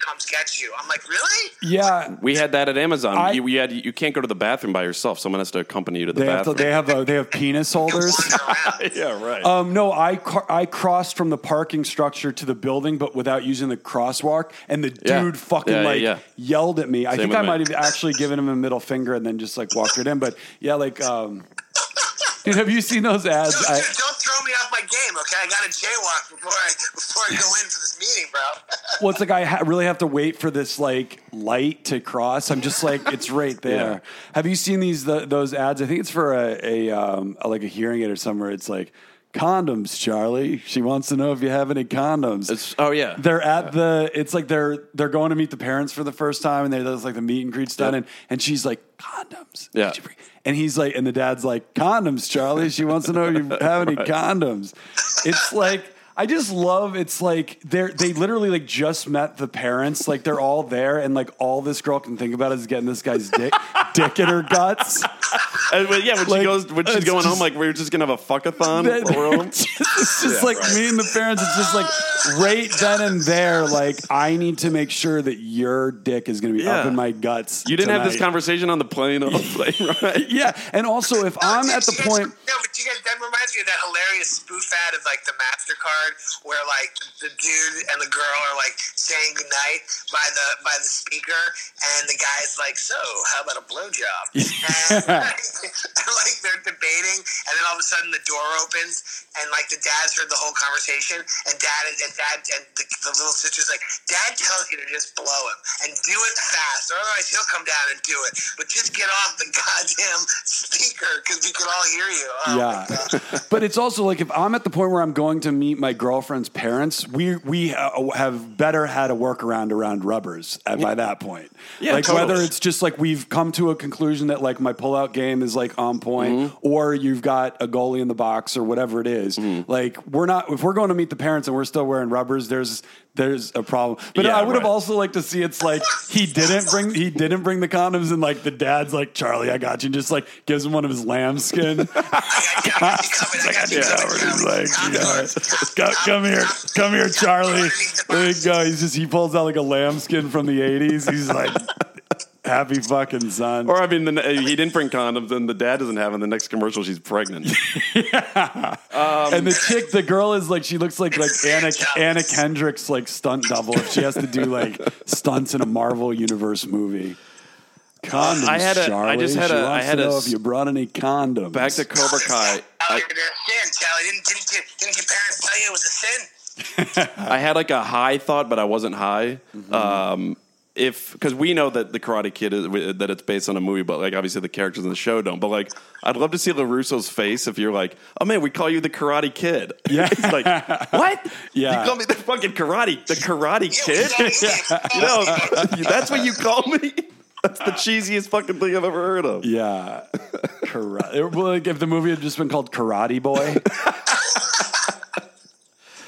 comes get you. I'm like, really? Yeah, we had that at Amazon. I- you, we had you can't go to the bathroom by yourself. Someone has to accompany you to the they have to, bathroom. they have a, they have penis *laughs* holders. *laughs* Yeah, right. Um, no, I car- I crossed from the parking structure to the building, but without using the crosswalk. And the Yeah. dude fucking Yeah, yeah, like yeah. yelled at me. I think with I me. might have actually given him a middle finger and then just like walked it in. But yeah, like, um, dude, have you seen those ads? Dude, I, dude, don't throw me off my game, okay? I got to jaywalk before I before I go in for this meeting, bro. *laughs* well, it's like I ha- really have to wait for this like light to cross. I'm just like, it's right *laughs* there. Yeah. Have you seen these the, those ads? I think it's for a, a, um, a like a hearing aid or somewhere. It's like. Condoms, Charlie. She wants to know if you have any condoms. It's- oh, yeah. They're at the. It's like they're they're going to meet the parents for the first time, and they're there's like the meet and greet's done, Yep. and and she's like condoms. Yeah. Did you bring-" And he's like, and the dad's like condoms, Charlie. She wants to know if you have any *laughs* condoms. It's like I just love it's like they're they literally like just met the parents like they're all there and like all this girl can think about is getting this guy's dick *laughs* dick in her guts. Uh, and, but yeah, when Like, she goes, when she's it's going home, like we're just gonna have a fuckathon. That- while we're *laughs* it's just Yeah, like right. me and the parents. It's just like right then and there. Like I need to make sure that your dick is going to be up in my guts. You didn't have this conversation on the plane. On the *laughs* plane, right? Yeah, and also if I'm at the point. No, but you guys, that reminds me of that hilarious spoof ad of like the Mastercard, where like the dude and the girl are like saying goodnight by the by the speaker, and the guy's like, "So, how about a blowjob?" *laughs* and, *laughs* and like they're debating, and then all of a sudden the door opens, and like the dad's heard the whole conversation, and dad and, and dad and the, the little sister's like, "Dad tells you to just blow him and do it fast, or otherwise he'll come down and do it. But just get off the *laughs* goddamn speaker because we can all hear you." Oh, Yeah, but it's also like if I'm at the point where I'm going to meet my girlfriend's parents, we we uh, have better had a workaround around rubbers at, by that point. Yeah, like totally. whether it's just like we've come to a conclusion that like my pullout game is like on point, Mm-hmm. or you've got a goalie in the box or whatever it is. Mm-hmm. Like we're not if we're going to meet the parents and we're still wearing rubbers, there's there's a problem. But Yeah, I would have right. also liked to see it's like he didn't bring he didn't bring the condoms and like the dad's like Charlie, I got you, and just like gives him one of his lambskin. *laughs* I got you coming. I got you Yeah, he's like, Come yeah, come, come here, come here, Charlie. There you go. He's just he pulls out like a lambskin from the '80s. He's like, happy fucking son. Or I mean, the, he didn't bring condoms, and the dad doesn't have. In the next commercial, she's pregnant. *laughs* and the chick, the girl is like, she looks like like Anna Anna Kendrick's like stunt double if she has to do like stunts in a Marvel universe movie. Condoms, I had a- I Charlie. just had She a- I wants had to a know s- if you brought any condoms. Back to Cobra Kai. Charlie, *laughs* I, you're gonna Charlie. Didn't, didn't, you- didn't your parents tell you it was a sin? *laughs* I had like a high thought, but I wasn't high. Mm-hmm. Um, if because we know that the Karate Kid is that it's based on a movie, but like obviously the characters in the show don't. But like, I'd love to see Larusso's face if you're like, oh man, we call you the Karate Kid. *laughs* Yeah. He's like, what? *laughs* Yeah. you call me the fucking Karate, the Karate Kid. we you know, that's what you call me. That's the cheesiest fucking thing I've ever heard of. Yeah, karate. Well, like if the movie had just been called Karate Boy. *laughs*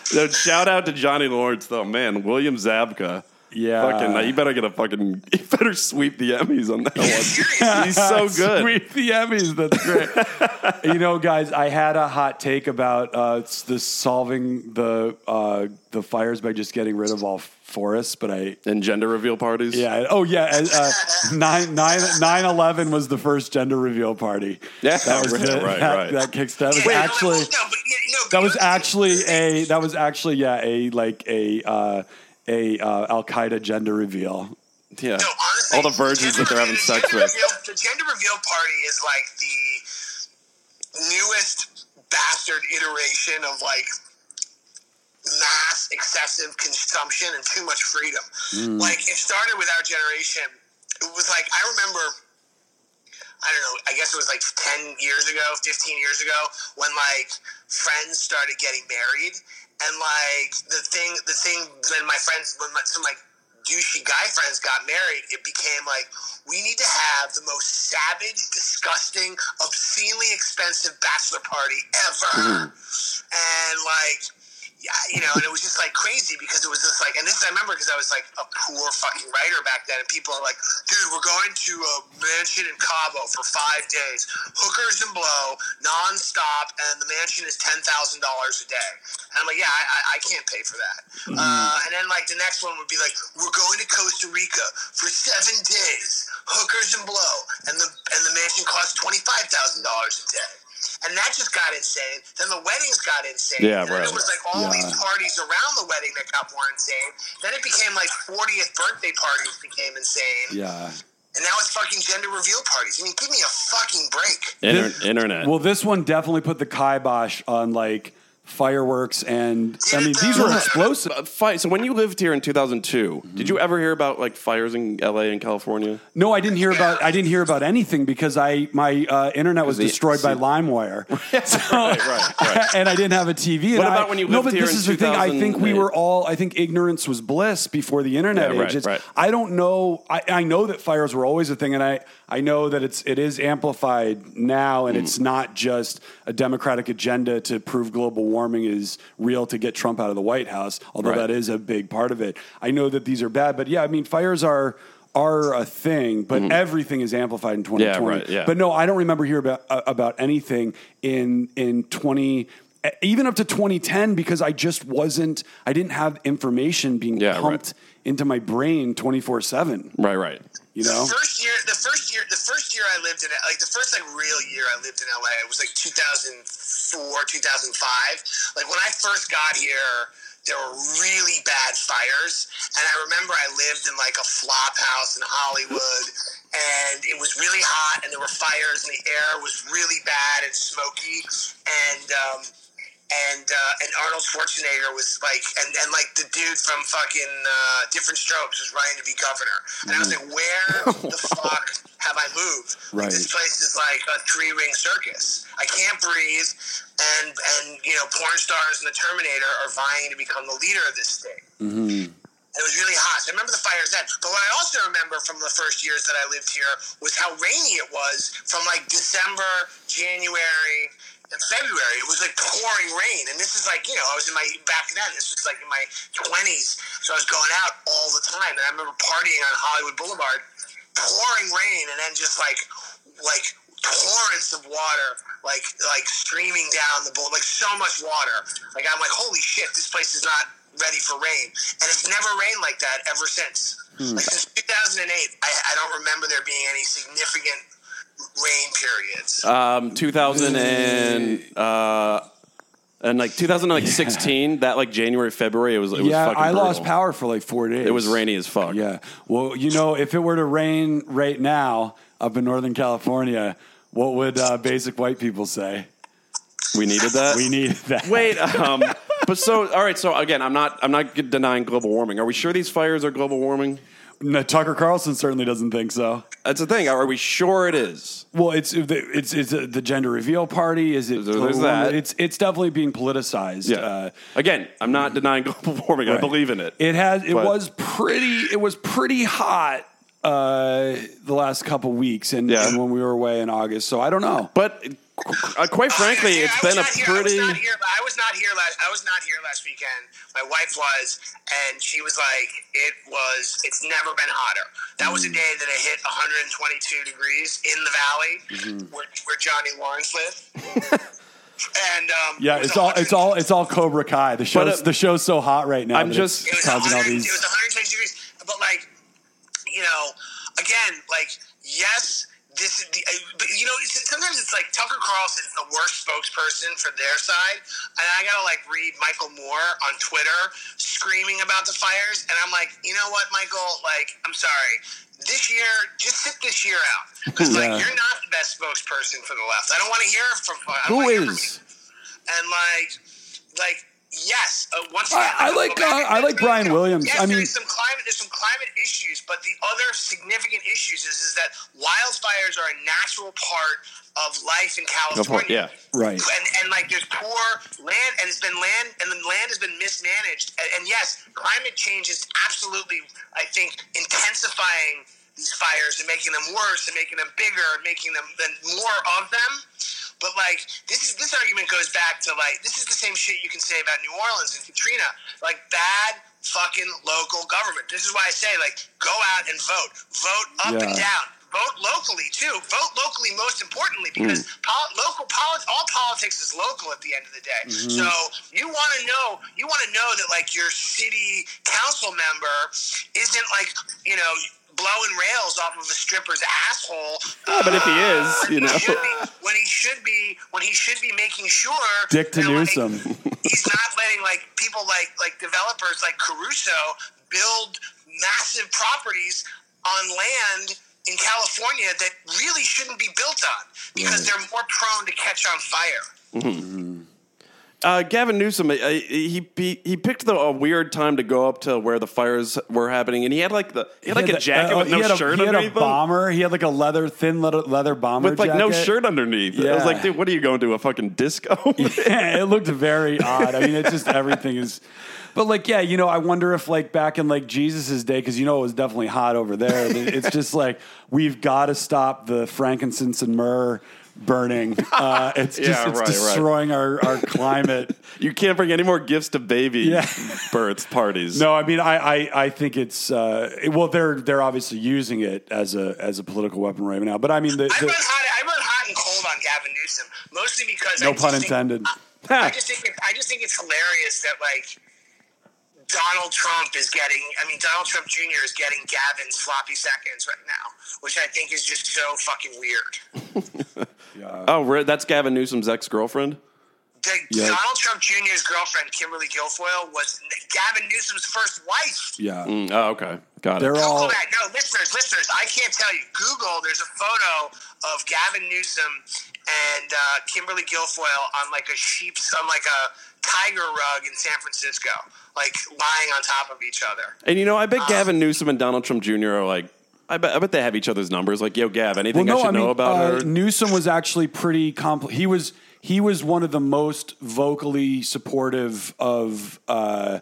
So shout out to Johnny Lawrence though, man. William Zabka. Yeah. Fucking, you better get a fucking, *laughs* you better sweep the Emmys on that one. *laughs* He's so *laughs* good. Sweep the Emmys. That's great. you know, guys, I had a hot take about uh, the solving the uh, the fires by just getting rid of all forests, but I. And gender reveal parties. Yeah. Oh, yeah. Uh, nine, nine, 9/11 was the first gender reveal party. Yeah, that was right, the, right, that, right. that kicks. That was Yeah, no, actually. no, but, yeah, no, That was actually a. That was actually yeah a like a uh, a uh, Al Qaeda gender reveal. Yeah. No, honestly, All the virgins that they're having the sex gender with. Reveal, the gender reveal party is like the newest bastard iteration of like mass excessive consumption and too much freedom. Mm. Like it started with our generation. It was like I remember. I don't know. I guess it was like ten years ago, fifteen years ago, when like friends started getting married, and like the thing, the thing, when my friends, when my, some like douchey guy friends got married, it became like we need to have the most savage, disgusting, obscenely expensive bachelor party ever, mm-hmm. and like. Yeah, you know, and it was just like crazy because it was just like, and this I remember because I was like a poor fucking writer back then, and people are like, dude, we're going to a mansion in Cabo for five days, hookers and blow, nonstop, and the mansion is ten thousand dollars a day. And I'm like, yeah, I, I, I can't pay for that. Uh, and then like the next one would be like, we're going to Costa Rica for seven days, hookers and blow, and the and the mansion costs twenty five thousand dollars a day. And that just got insane. Then the weddings got insane. Yeah, and right. it was like all Yeah. these parties around the wedding that got more insane. Then it became like 40th birthday parties became insane. Yeah. And now it's fucking gender reveal parties. I mean, give me a fucking break. Inter- internet. Well, this one definitely put the kibosh on like fireworks and I mean these were *laughs* explosive. Uh, fi- so when you lived here in 2002, did you ever hear about like fires in LA and California? No, I didn't hear about I didn't hear about anything because I my uh, internet was the- destroyed by LimeWire. *laughs* So- right, right. *laughs* and I didn't have a TV. What and about I- when you No, lived but here this in is the thing. I think we 2008? were all. I think ignorance was bliss before the internet Yeah, age. right, It's- right. I don't know. I, I know that fires were always a thing, and I I know that it's it is amplified now, Mm. and it's not just a democratic agenda to prove global warming is real to get Trump out of the White House, although Right. that is a big part of it. I know that these are bad, but yeah, I mean, fires are are a thing, but everything is amplified in 2020. Mm-hmm. right, yeah. But no, I don't remember here about uh, about anything in in 20 even up to 2010 because I just wasn't I didn't have information being Yeah, right. Pumped into my brain 24/7, Right, right. you know? The first year, the first year, the first year I lived in like the first like real year I lived in LA. It was like 2004, 2005. Like when I first got here, there were really bad fires, and I remember I lived in like a flop house in Hollywood, and it was really hot, and there were fires, and the air was really bad and smoky, and. um and uh, and Arnold Schwarzenegger was like, and, and like the dude from fucking uh, Diff'rent Strokes was running to be governor, and I was like, where *laughs* the fuck have I moved? Right. Like, this place is like a three ring circus. I can't breathe, and and you know, porn stars and the Terminator are vying to become the leader of this thing. And it was really hot. So I remember the fires then. But what I also remember from the first years that I lived here was how rainy it was from like December, January, and February. It was like pouring rain. And this is like, you know, I was in my, back then, this was like in my 20s. So I was going out all the time. And I remember partying on Hollywood Boulevard, pouring rain, and then just like, like, torrents of water like like streaming down the bowl like so much water like i'm like holy shit this place is not ready for rain and it's never rained like that ever since hmm. like since 2008 I, I don't remember there being any significant rain periods Um, 2000 and uh, and like 2016, that like January, February, it was it was yeah, fucking I lost brutal. power for like 4 days. It was rainy as fuck. Yeah. Well, you know, if it were to rain right now up in Northern California, what would uh, basic white people say? We needed that. We needed that. Wait, um, *laughs* but so all right. So again, I'm not I'm not denying global warming. Are we sure these fires are global warming? No, Tucker Carlson certainly doesn't think so. That's the thing. Are we sure it is? Well, it's it's it's the gender reveal party. Is it? There's that. It's it's definitely being politicized. Yeah. Uh, again, I'm not denying global *laughs* warming. I believe in it. It has. It But- was pretty. It was pretty hot uh, the last couple weeks, and, Yeah. and when we were away in August. So I don't know. But uh, quite frankly, Yeah, it's I was been a here- pretty. I was not here. I was not here last. I was not here last weekend. My wife was, and she was like, "It was. It's never been hotter." That was a Mm. day that it hit 122 degrees in the valley Mm-hmm. where, where Johnny Lawrence lived. *laughs* and um, Yeah, it it's all it's all it's all Cobra Kai. The show's uh, the show's so hot right now. I'm just- It was, causing all these. it was 120 degrees. But like, you know, again, like, yes, this is the, uh, but you know, it's, sometimes it's like Tucker Carlson's the worst spokesperson for their side, and I gotta like read Michael Moore on Twitter screaming about the fires, and I'm like, you know what, Michael? Like, I'm sorry. This year, just sit this year out because like you're not the best spokesperson for the left. I don't want to hear from. I Who hear from is? and like, like yes, uh, once again, I- I like, uh, I like Brian Williams. Yes, I mean- there's some climate, there's some climate issues, but the other significant issues is, is that wildfires are a natural part of life in California. yeah. Right. And, and like there's poor land, and it's been land, and the land has been mismanaged. And, and yes, climate change is absolutely, I think, intensifying these fires and making them worse and making them bigger and making them and more of them. But like this is this argument goes back to like this is the same shit you can say about New Orleans and Katrina. Like bad fucking local government. This is why I say like go out and vote. Vote up and down. Vote locally too. Vote locally most importantly because Mm. pol- local politics, all politics is local at the end of the day. Mm-hmm. So you want to know you want to know that like your city council member isn't like you know blowing rails off of a stripper's asshole. Yeah, but if he uh, is, you know. he be, when he should be when he should be making sure Dick to that, like, Newsom. he's not letting like people like like developers like Caruso build massive properties on land in California that really shouldn't be built on because mm. they're more prone to catch on fire. Mm-hmm. Uh, Gavin Newsom, uh, he, he he picked the, a weird time to go up to where the fires were happening, and he had like the he had like a the- jacket uh, with he no had a, shirt He had underneath a him, bomber. He had like a leather, thin leather, leather bomber with like no shirt underneath. Yeah. I was like, dude, what are you going to a fucking disco? *laughs* Yeah, it looked very odd. I mean, it's just everything is. But like, yeah, you know, I wonder if like back in like Jesus's day, because you know it was definitely hot over there. It's just like we've got to stop the frankincense and myrrh burning. *laughs* Uh, it's just Yeah, it's right, right. destroying our, our *laughs* climate. You can't bring any more gifts to baby Yeah. birth parties. No, I mean I, I, I think it's uh, well they're they're obviously using it as a as a political weapon right now. But I mean the, I the run hot. I run hot and cold on Gavin Newsom, mostly because no just pun think- intended. I just think it, I just think it's hilarious that like Donald Trump is getting. I mean, Donald Trump Jr. is getting Gavin's floppy seconds right now, which I think is just so fucking weird. *laughs* Oh, that's Gavin Newsom's ex girlfriend. The, Yeah. Donald Trump Jr.'s girlfriend, Kimberly Guilfoyle, was Gavin Newsom's first wife. Yeah, Mm, oh, okay, got they're it. all Google that. No, listeners, listeners, I can't tell you. Google, there's a photo of Gavin Newsom and uh, Kimberly Guilfoyle on like a sheep's, on like a tiger rug in San Francisco, like lying on top of each other. And you know, I bet Gavin Newsom and Donald Trump Jr. are like. I bet, I bet they have each other's numbers. Like, yo, Gav, anything I should know about uh, her? Newsom was actually pretty compl- He was he was one of the most vocally supportive of uh,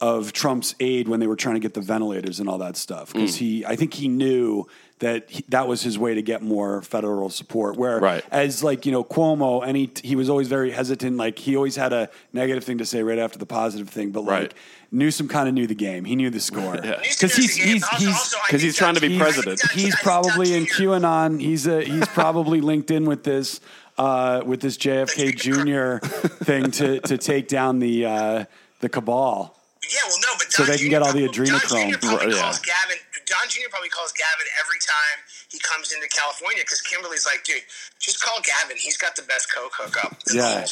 of Trump's aid when they were trying to get the ventilators and all that stuff because Mm. he I think he knew that he, that was his way to get more federal support. Where Right. as like you know Cuomo, and he he was always very hesitant. Like he always had a negative thing to say right after the positive thing, but Right. like. Newsom kind of knew the game. He knew the score *laughs* Yeah. because he's he's he's Because he's trying to be president. he's probably in QAnon. He's a, he's probably linked in with this uh, with this JFK *laughs* Jr. thing to to take down the uh, the cabal. Yeah, well, no, but So they can Jr. get all the adrenochrome. Don Jr. probably Right, yeah. Gavin. Don Jr. probably calls Gavin every time he comes into California because Kimberly's like, dude, just call Gavin. He's got the best coke hookup. *laughs* Yeah.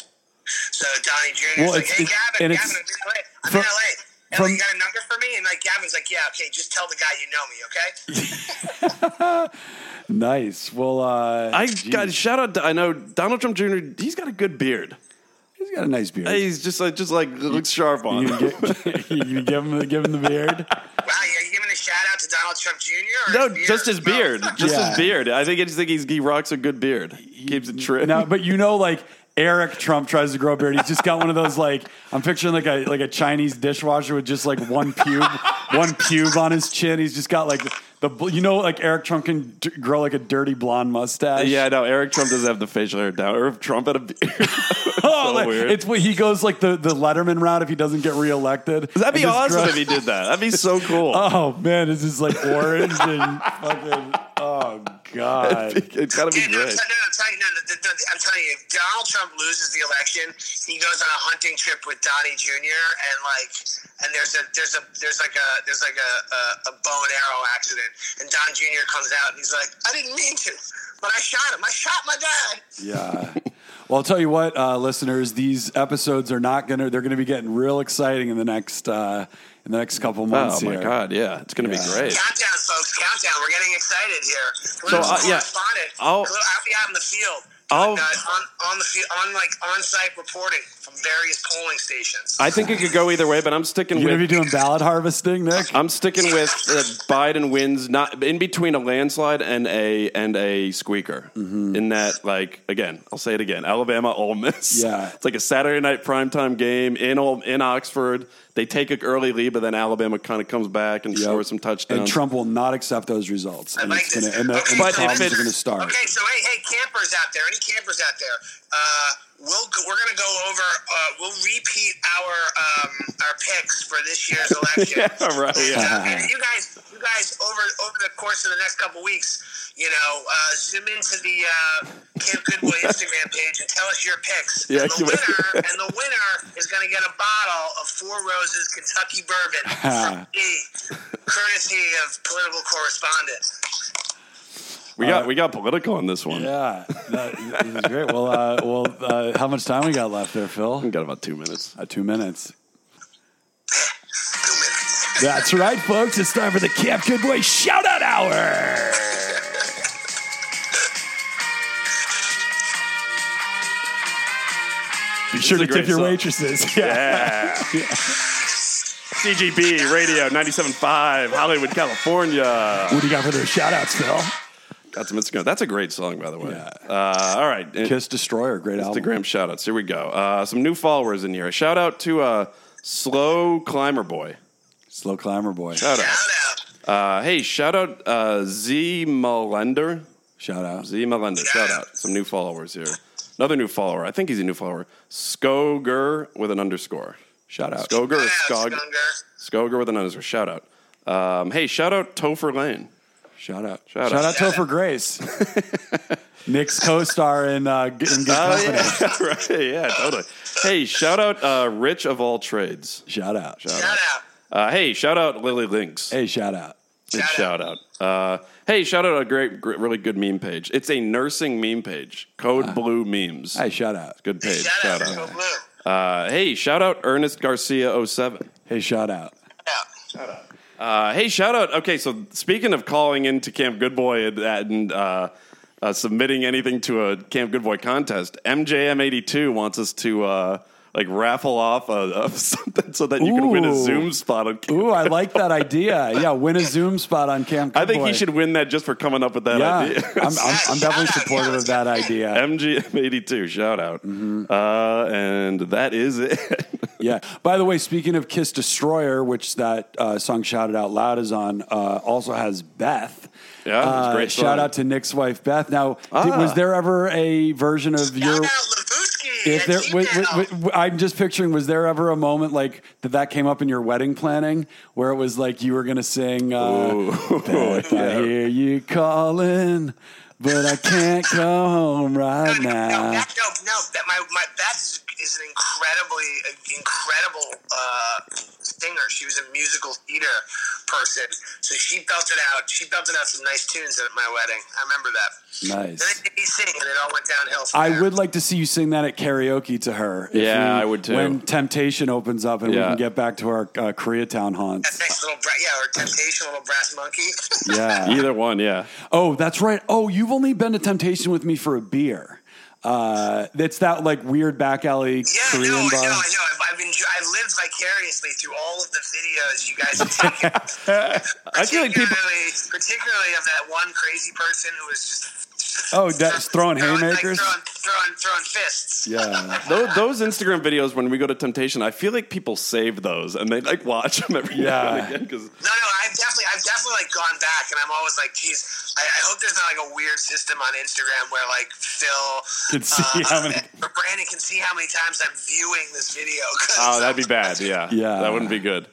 So Donnie Jr. Well, is like, it's- hey, Gavin, and Gavin, it's- I'm in LA. I'm from- in LA. And from- you got a number for me? And like Gavin's like, yeah, okay, just tell the guy you know me, okay? *laughs* Nice. Well, uh, I geez. got shout out. To, I know Donald Trump Jr. He's got a good beard. he's got a nice beard. He's just like just like looks sharp on. you, him. get, *laughs* you give him give him the beard. Wow, are you giving a shout out to Donald Trump Jr.? No, beard? just his beard. Just Yeah. his beard. I think I just think he's, he rocks a good beard. He, Keeps it trim. No, but you know, like Eric Trump tries to grow a beard. He's just got one of those like I'm picturing like a like a Chinese dishwasher with just like one pube, one pube on his chin. He's just got like the bl- you know like Eric Trump can d- grow like a dirty blonde mustache. yeah, no. Eric Trump doesn't have the facial hair down. Or if Trump had a beard. *laughs* *laughs* oh, so like, weird. it's what he goes like the the Letterman route if he doesn't get reelected. That'd be awesome grow- if he did that. That'd be so *laughs* cool. Oh man, this is like orange and fucking. Oh *laughs* god. it's gotta be Dude, no, I'm, great. t- no, I'm telling you, no, no, no, no, I'm telling you, if Donald Trump loses the election, he goes on a hunting trip with Donnie Jr. and like, and there's a there's a there's like a there's like a, a, a bow and arrow accident, and Don Jr. comes out and he's like, I didn't mean to, but I shot him. I shot my dad. Yeah. Well, I'll tell you what, uh, listeners, these episodes are not gonna. They're gonna be getting real exciting in the next uh, in the next couple months. Oh my here. god, yeah, it's gonna Yeah. be great. Countdown, folks, countdown. We're getting excited here. So, uh, yeah, correspondent. I'll- I'll be out in the field. I'll- on, uh, on, on the field, on like on-site reporting from various polling stations. I think it could go either way, but I'm sticking with You gonna be with. doing ballot harvesting, Nick? *laughs* I'm sticking with uh, Biden wins, not in between a landslide and a and a squeaker. Mm-hmm. In that, like again, I'll say it again: Alabama, Ole Miss. Yeah. it's like a Saturday night primetime game in Ol- in Oxford. They take an early lead, but then Alabama kind of comes back and Yep. scores some touchdowns. And Trump will not accept those results, and like it's gonna and the, Okay, and the But if problems it's- are gonna start. Okay, so hey, hey, campers out there, any campers out there? Uh, we'll go, we're gonna go over. Uh, we'll repeat our um, our picks for this year's *laughs* election. Yeah, right, And, yeah. uh, *laughs* and you guys, you guys, over over the course of the next couple weeks, you know, uh, zoom into the uh, Camp Goodboy Instagram page and tell us your picks. Yeah, and the winner *laughs* and the winner is gonna get a bottle of Four Roses Kentucky Bourbon *laughs* from me, courtesy of political correspondent. we got we got political on this one. Yeah, *laughs* that, this is great. Well, uh, well, uh, how much time we got left there, Phil? We got about two minutes. Uh, two minutes. Two minutes. That's right, folks. It's time for the Camp Good Goodway Shout Out Hour. Be sure to tip your song. waitresses. *laughs* Yeah. CGB Radio 97.5, Hollywood, California. What do you got for those shout outs, Phil? Got some Instagram. That's a great song, by the way. Yeah. Uh, all right. Kiss Destroyer, great album. Instagram shout outs. Here we go. Uh, some new followers in here. Shout out to uh, Slow Climber Boy. Slow Climber Boy. Shout out. Shout out. Uh, hey, shout out uh, Z Melender. Shout out. Z Melendez, shout out. Some new followers here. Another new follower. I think he's a new follower. Skoger with an underscore. Shout out. Skoger or Yeah, Skog? Skunger. Skoger with an underscore. Shout out. Um, hey, shout out Topher Lane. Shout out. Shout Shout, out. out Topher Grace. *laughs* Nick's co-star in uh, G- in Good Company. Oh, yeah, *laughs* right. Yeah, totally. Hey, shout out uh, Rich of all trades. Shout out. Shout out. Uh, hey, shout out Lily Links. Hey, shout out. Big Shout shout out. Uh, hey, shout out a great, great, really good meme page. It's a nursing meme page. Code Blue Memes. Hey, shout out. Good page. Shout, Shout out. out. to Blue. Uh, hey, shout out Ernest Garcia 07. Hey, shout out. Yeah. Uh, hey, shout out. Okay, so speaking of calling into Camp Good Boy and, and uh, uh, submitting anything to a Camp Good Boy contest, MJM82 wants us to uh, like raffle off a, *laughs* a something so that you can win a Zoom spot on Camp. Ooh, I like that idea. Yeah, win a Zoom spot on Camp. I think Good he should win that just for coming up with that Yeah, idea. I'm, I'm, I'm *laughs* definitely supportive of that idea. MGM82, shout out. Mm-hmm. Uh, and that is it. *laughs* Yeah. By the way, speaking of Kiss Destroyer, which that uh, song "Shout It Out Loud" is on, uh, also has Beth. Yeah, Uh, great Shout out to Nick's wife Beth. Now, did- Ah. was there ever a version of Shout your? Out Lavuski. If there, wait, Gmail. wait, wait, I'm just picturing. Was there ever a moment like that that came up in your wedding planning, where it was like you were going to sing? Uh, Beth, I *laughs* hear you calling, but I can't go home right No, now. no, no, no. That my my Beth is an incredibly incredible uh, singer. She was a musical theater person, so she belted out. She belted out some nice tunes at my wedding. I remember that. Nice. Then they made me sing, and it all went downhill. From I there. would like to see you sing that at karaoke to her. Yeah, we- I would too. When Temptation opens up and we can get back to our uh, Koreatown That haunts. nice little bra- yeah, or Temptation, little brass monkey. *laughs* Yeah. Either one, yeah. Oh, that's right. Oh, you've only been to Temptation with me for a beer. Uh, it's that like weird back alley Yeah, Korean no, I bar. know, I know. I've, I've, enjoyed, I've lived vicariously through all of the videos you guys have taken. *laughs* I feel like people. particularly, particularly of that one crazy person who was just Oh, that's throwing throwing, like, haymakers. throwing, throwing, throwing fists. Yeah. *laughs* Those, those Instagram videos when we go to Temptation, I feel like people save those and they like watch them every Yeah. now and again because No, no, I've definitely, I've definitely like gone back, and I'm always like, geez, I, I hope there's not like a weird system on Instagram where like Phil Can see uh, how many- *laughs* or Brandon can see how many times I'm viewing this video. oh, that'd be bad. Yeah, Yeah. that wouldn't be good.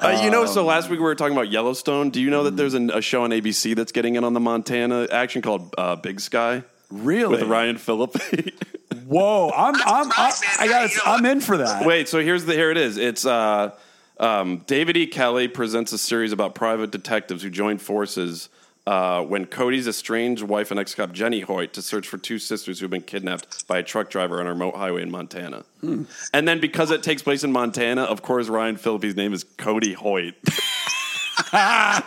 Uh, you know, so last week we were talking about Yellowstone. Do you know that there's an, a show on ABC that's getting in on the Montana action called uh, Big Sky Really? with Ryan Phillippe? *laughs* Whoa, I'm I'm I, I got I'm in for that. Wait, so here's the here it is. It's uh, um, David E. Kelley presents a series about private detectives who join forces uh, when Cody's estranged wife and ex-cop Jenny Hoyt to search for two sisters who've been kidnapped by a truck driver on a remote highway in Montana. And then because it takes place in Montana, of course Ryan Phillippe's name is Cody Hoyt. *laughs*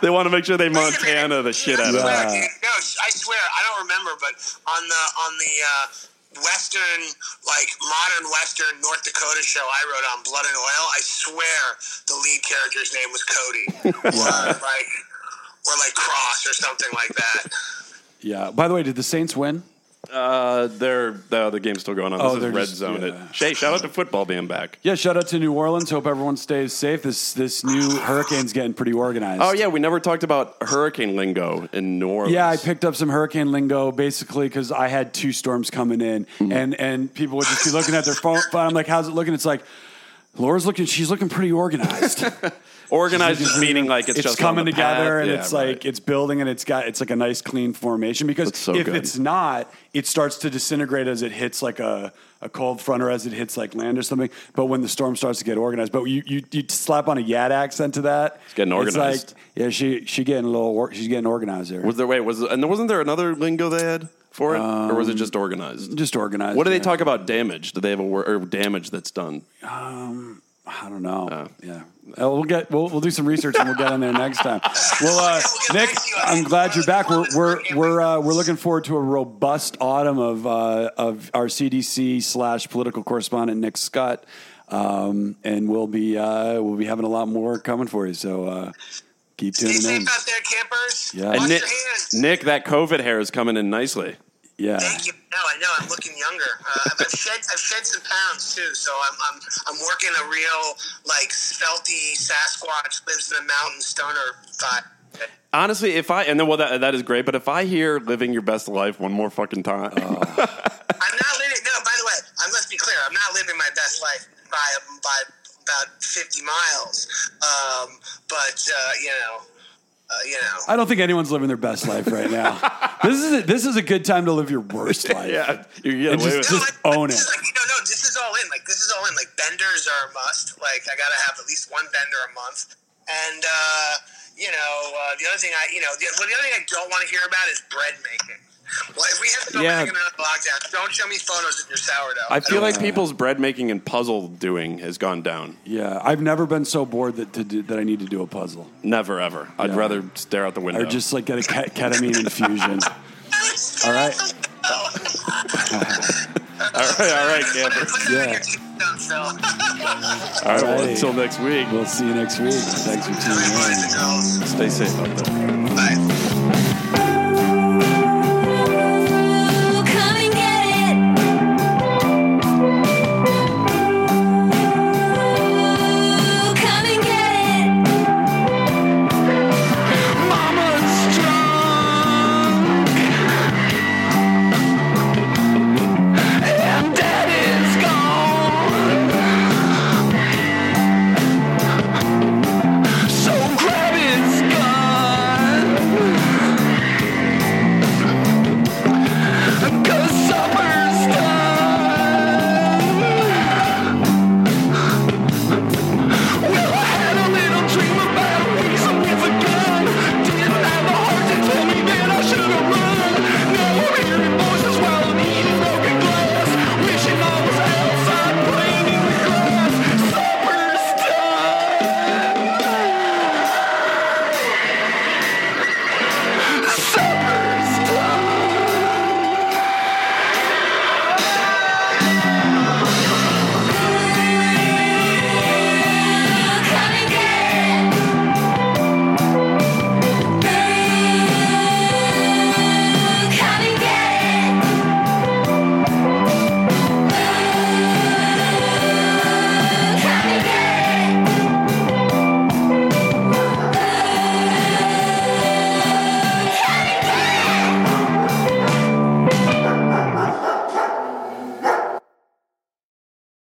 they want to make sure they Wait a minute. Montana the shit out of it. swear, No, I swear, I don't remember, but on the on the uh, Western, like modern Western North Dakota show I wrote on Blood and Oil, I swear the lead character's name was Cody, *laughs* or like or like Cross or something like that. Yeah. By the way, did the Saints win? Uh, they're the, the game's still going on. Oh, This they're is red just- zone. yeah. It. Shay, shout out to football being back. Yeah. Shout out to New Orleans. Hope everyone stays safe. This this new hurricane's getting pretty organized. Oh yeah, we never talked about hurricane lingo in New Orleans. Yeah, I picked up some hurricane lingo basically because I had two storms coming in, Hmm. and and people would just be looking at their phone. *laughs* But I'm like, "How's it looking?" It's like, Laura's looking. She's looking pretty organized. *laughs* Organized is meaning like it's, it's just coming together path. and Yeah, it's right. like it's building and it's got it's like a nice clean formation because so if good. it's not it starts to disintegrate as it hits like a, a cold front or as it hits like land or something but when the storm starts to get organized but you you, you slap on a Yat accent to that it's getting organized. like yeah she she getting a little or- she's getting organized there was there wait was and wasn't there another lingo they had for it or was it um, just organized? just organized What do they talk about damage? Do they have a word or damage that's done? Um, I don't know. Oh. Yeah, Uh, we'll get we'll, we'll do some research and we'll get on there next time. *laughs* Well, uh, Nick, back to you on I'm glad you're back. We're we're we're uh, we're looking forward to a robust autumn of uh, of our CDC slash political correspondent Nick Scott, um, and we'll be uh, we'll be having a lot more coming for you. So uh, keep Stay tuning in. safe out there, campers. Yeah. Wash And Nick, your hands. Nick, that COVID hair is coming in nicely. Yeah, Thank you. No, I know. I'm looking younger. Uh, I've shed I've shed some pounds too, so I'm I'm I'm working a real like svelty Sasquatch lives in the mountain stoner vibe. Honestly, if I and then well that that is great, but if I hear living your best life one more fucking time, *laughs* I'm not living. No, by the way, I must be clear. I'm not living my best life by by about 50 miles. Um, but uh, you know, you know. I don't think anyone's living their best life right now. *laughs* this is a, this is a good time to live your worst life. yeah, you get And away just- with just it. own it. Like, no, no, this is all in. Like this is all in. Like benders are a must. Like I gotta have at least one bender a month. And uh, you know, uh, the other thing I, you know, the, well, the other thing I don't want to hear about is bread making. Well, if we have to go Yeah. back into lockdown, don't show me photos of your sourdough. I feel don't- like people's bread making and puzzle doing has gone down. Yeah, I've never been so bored that to do, that I need to do a puzzle Never ever. I'd rather stare out the window. or just like get a ke- ketamine infusion. All right. *laughs* all right, all right, camper. Put that on Yeah. your tombstone, Phil. All right, well, until next week. We'll see you next week. Thanks for tuning in. and. Stay safe out there. Bye.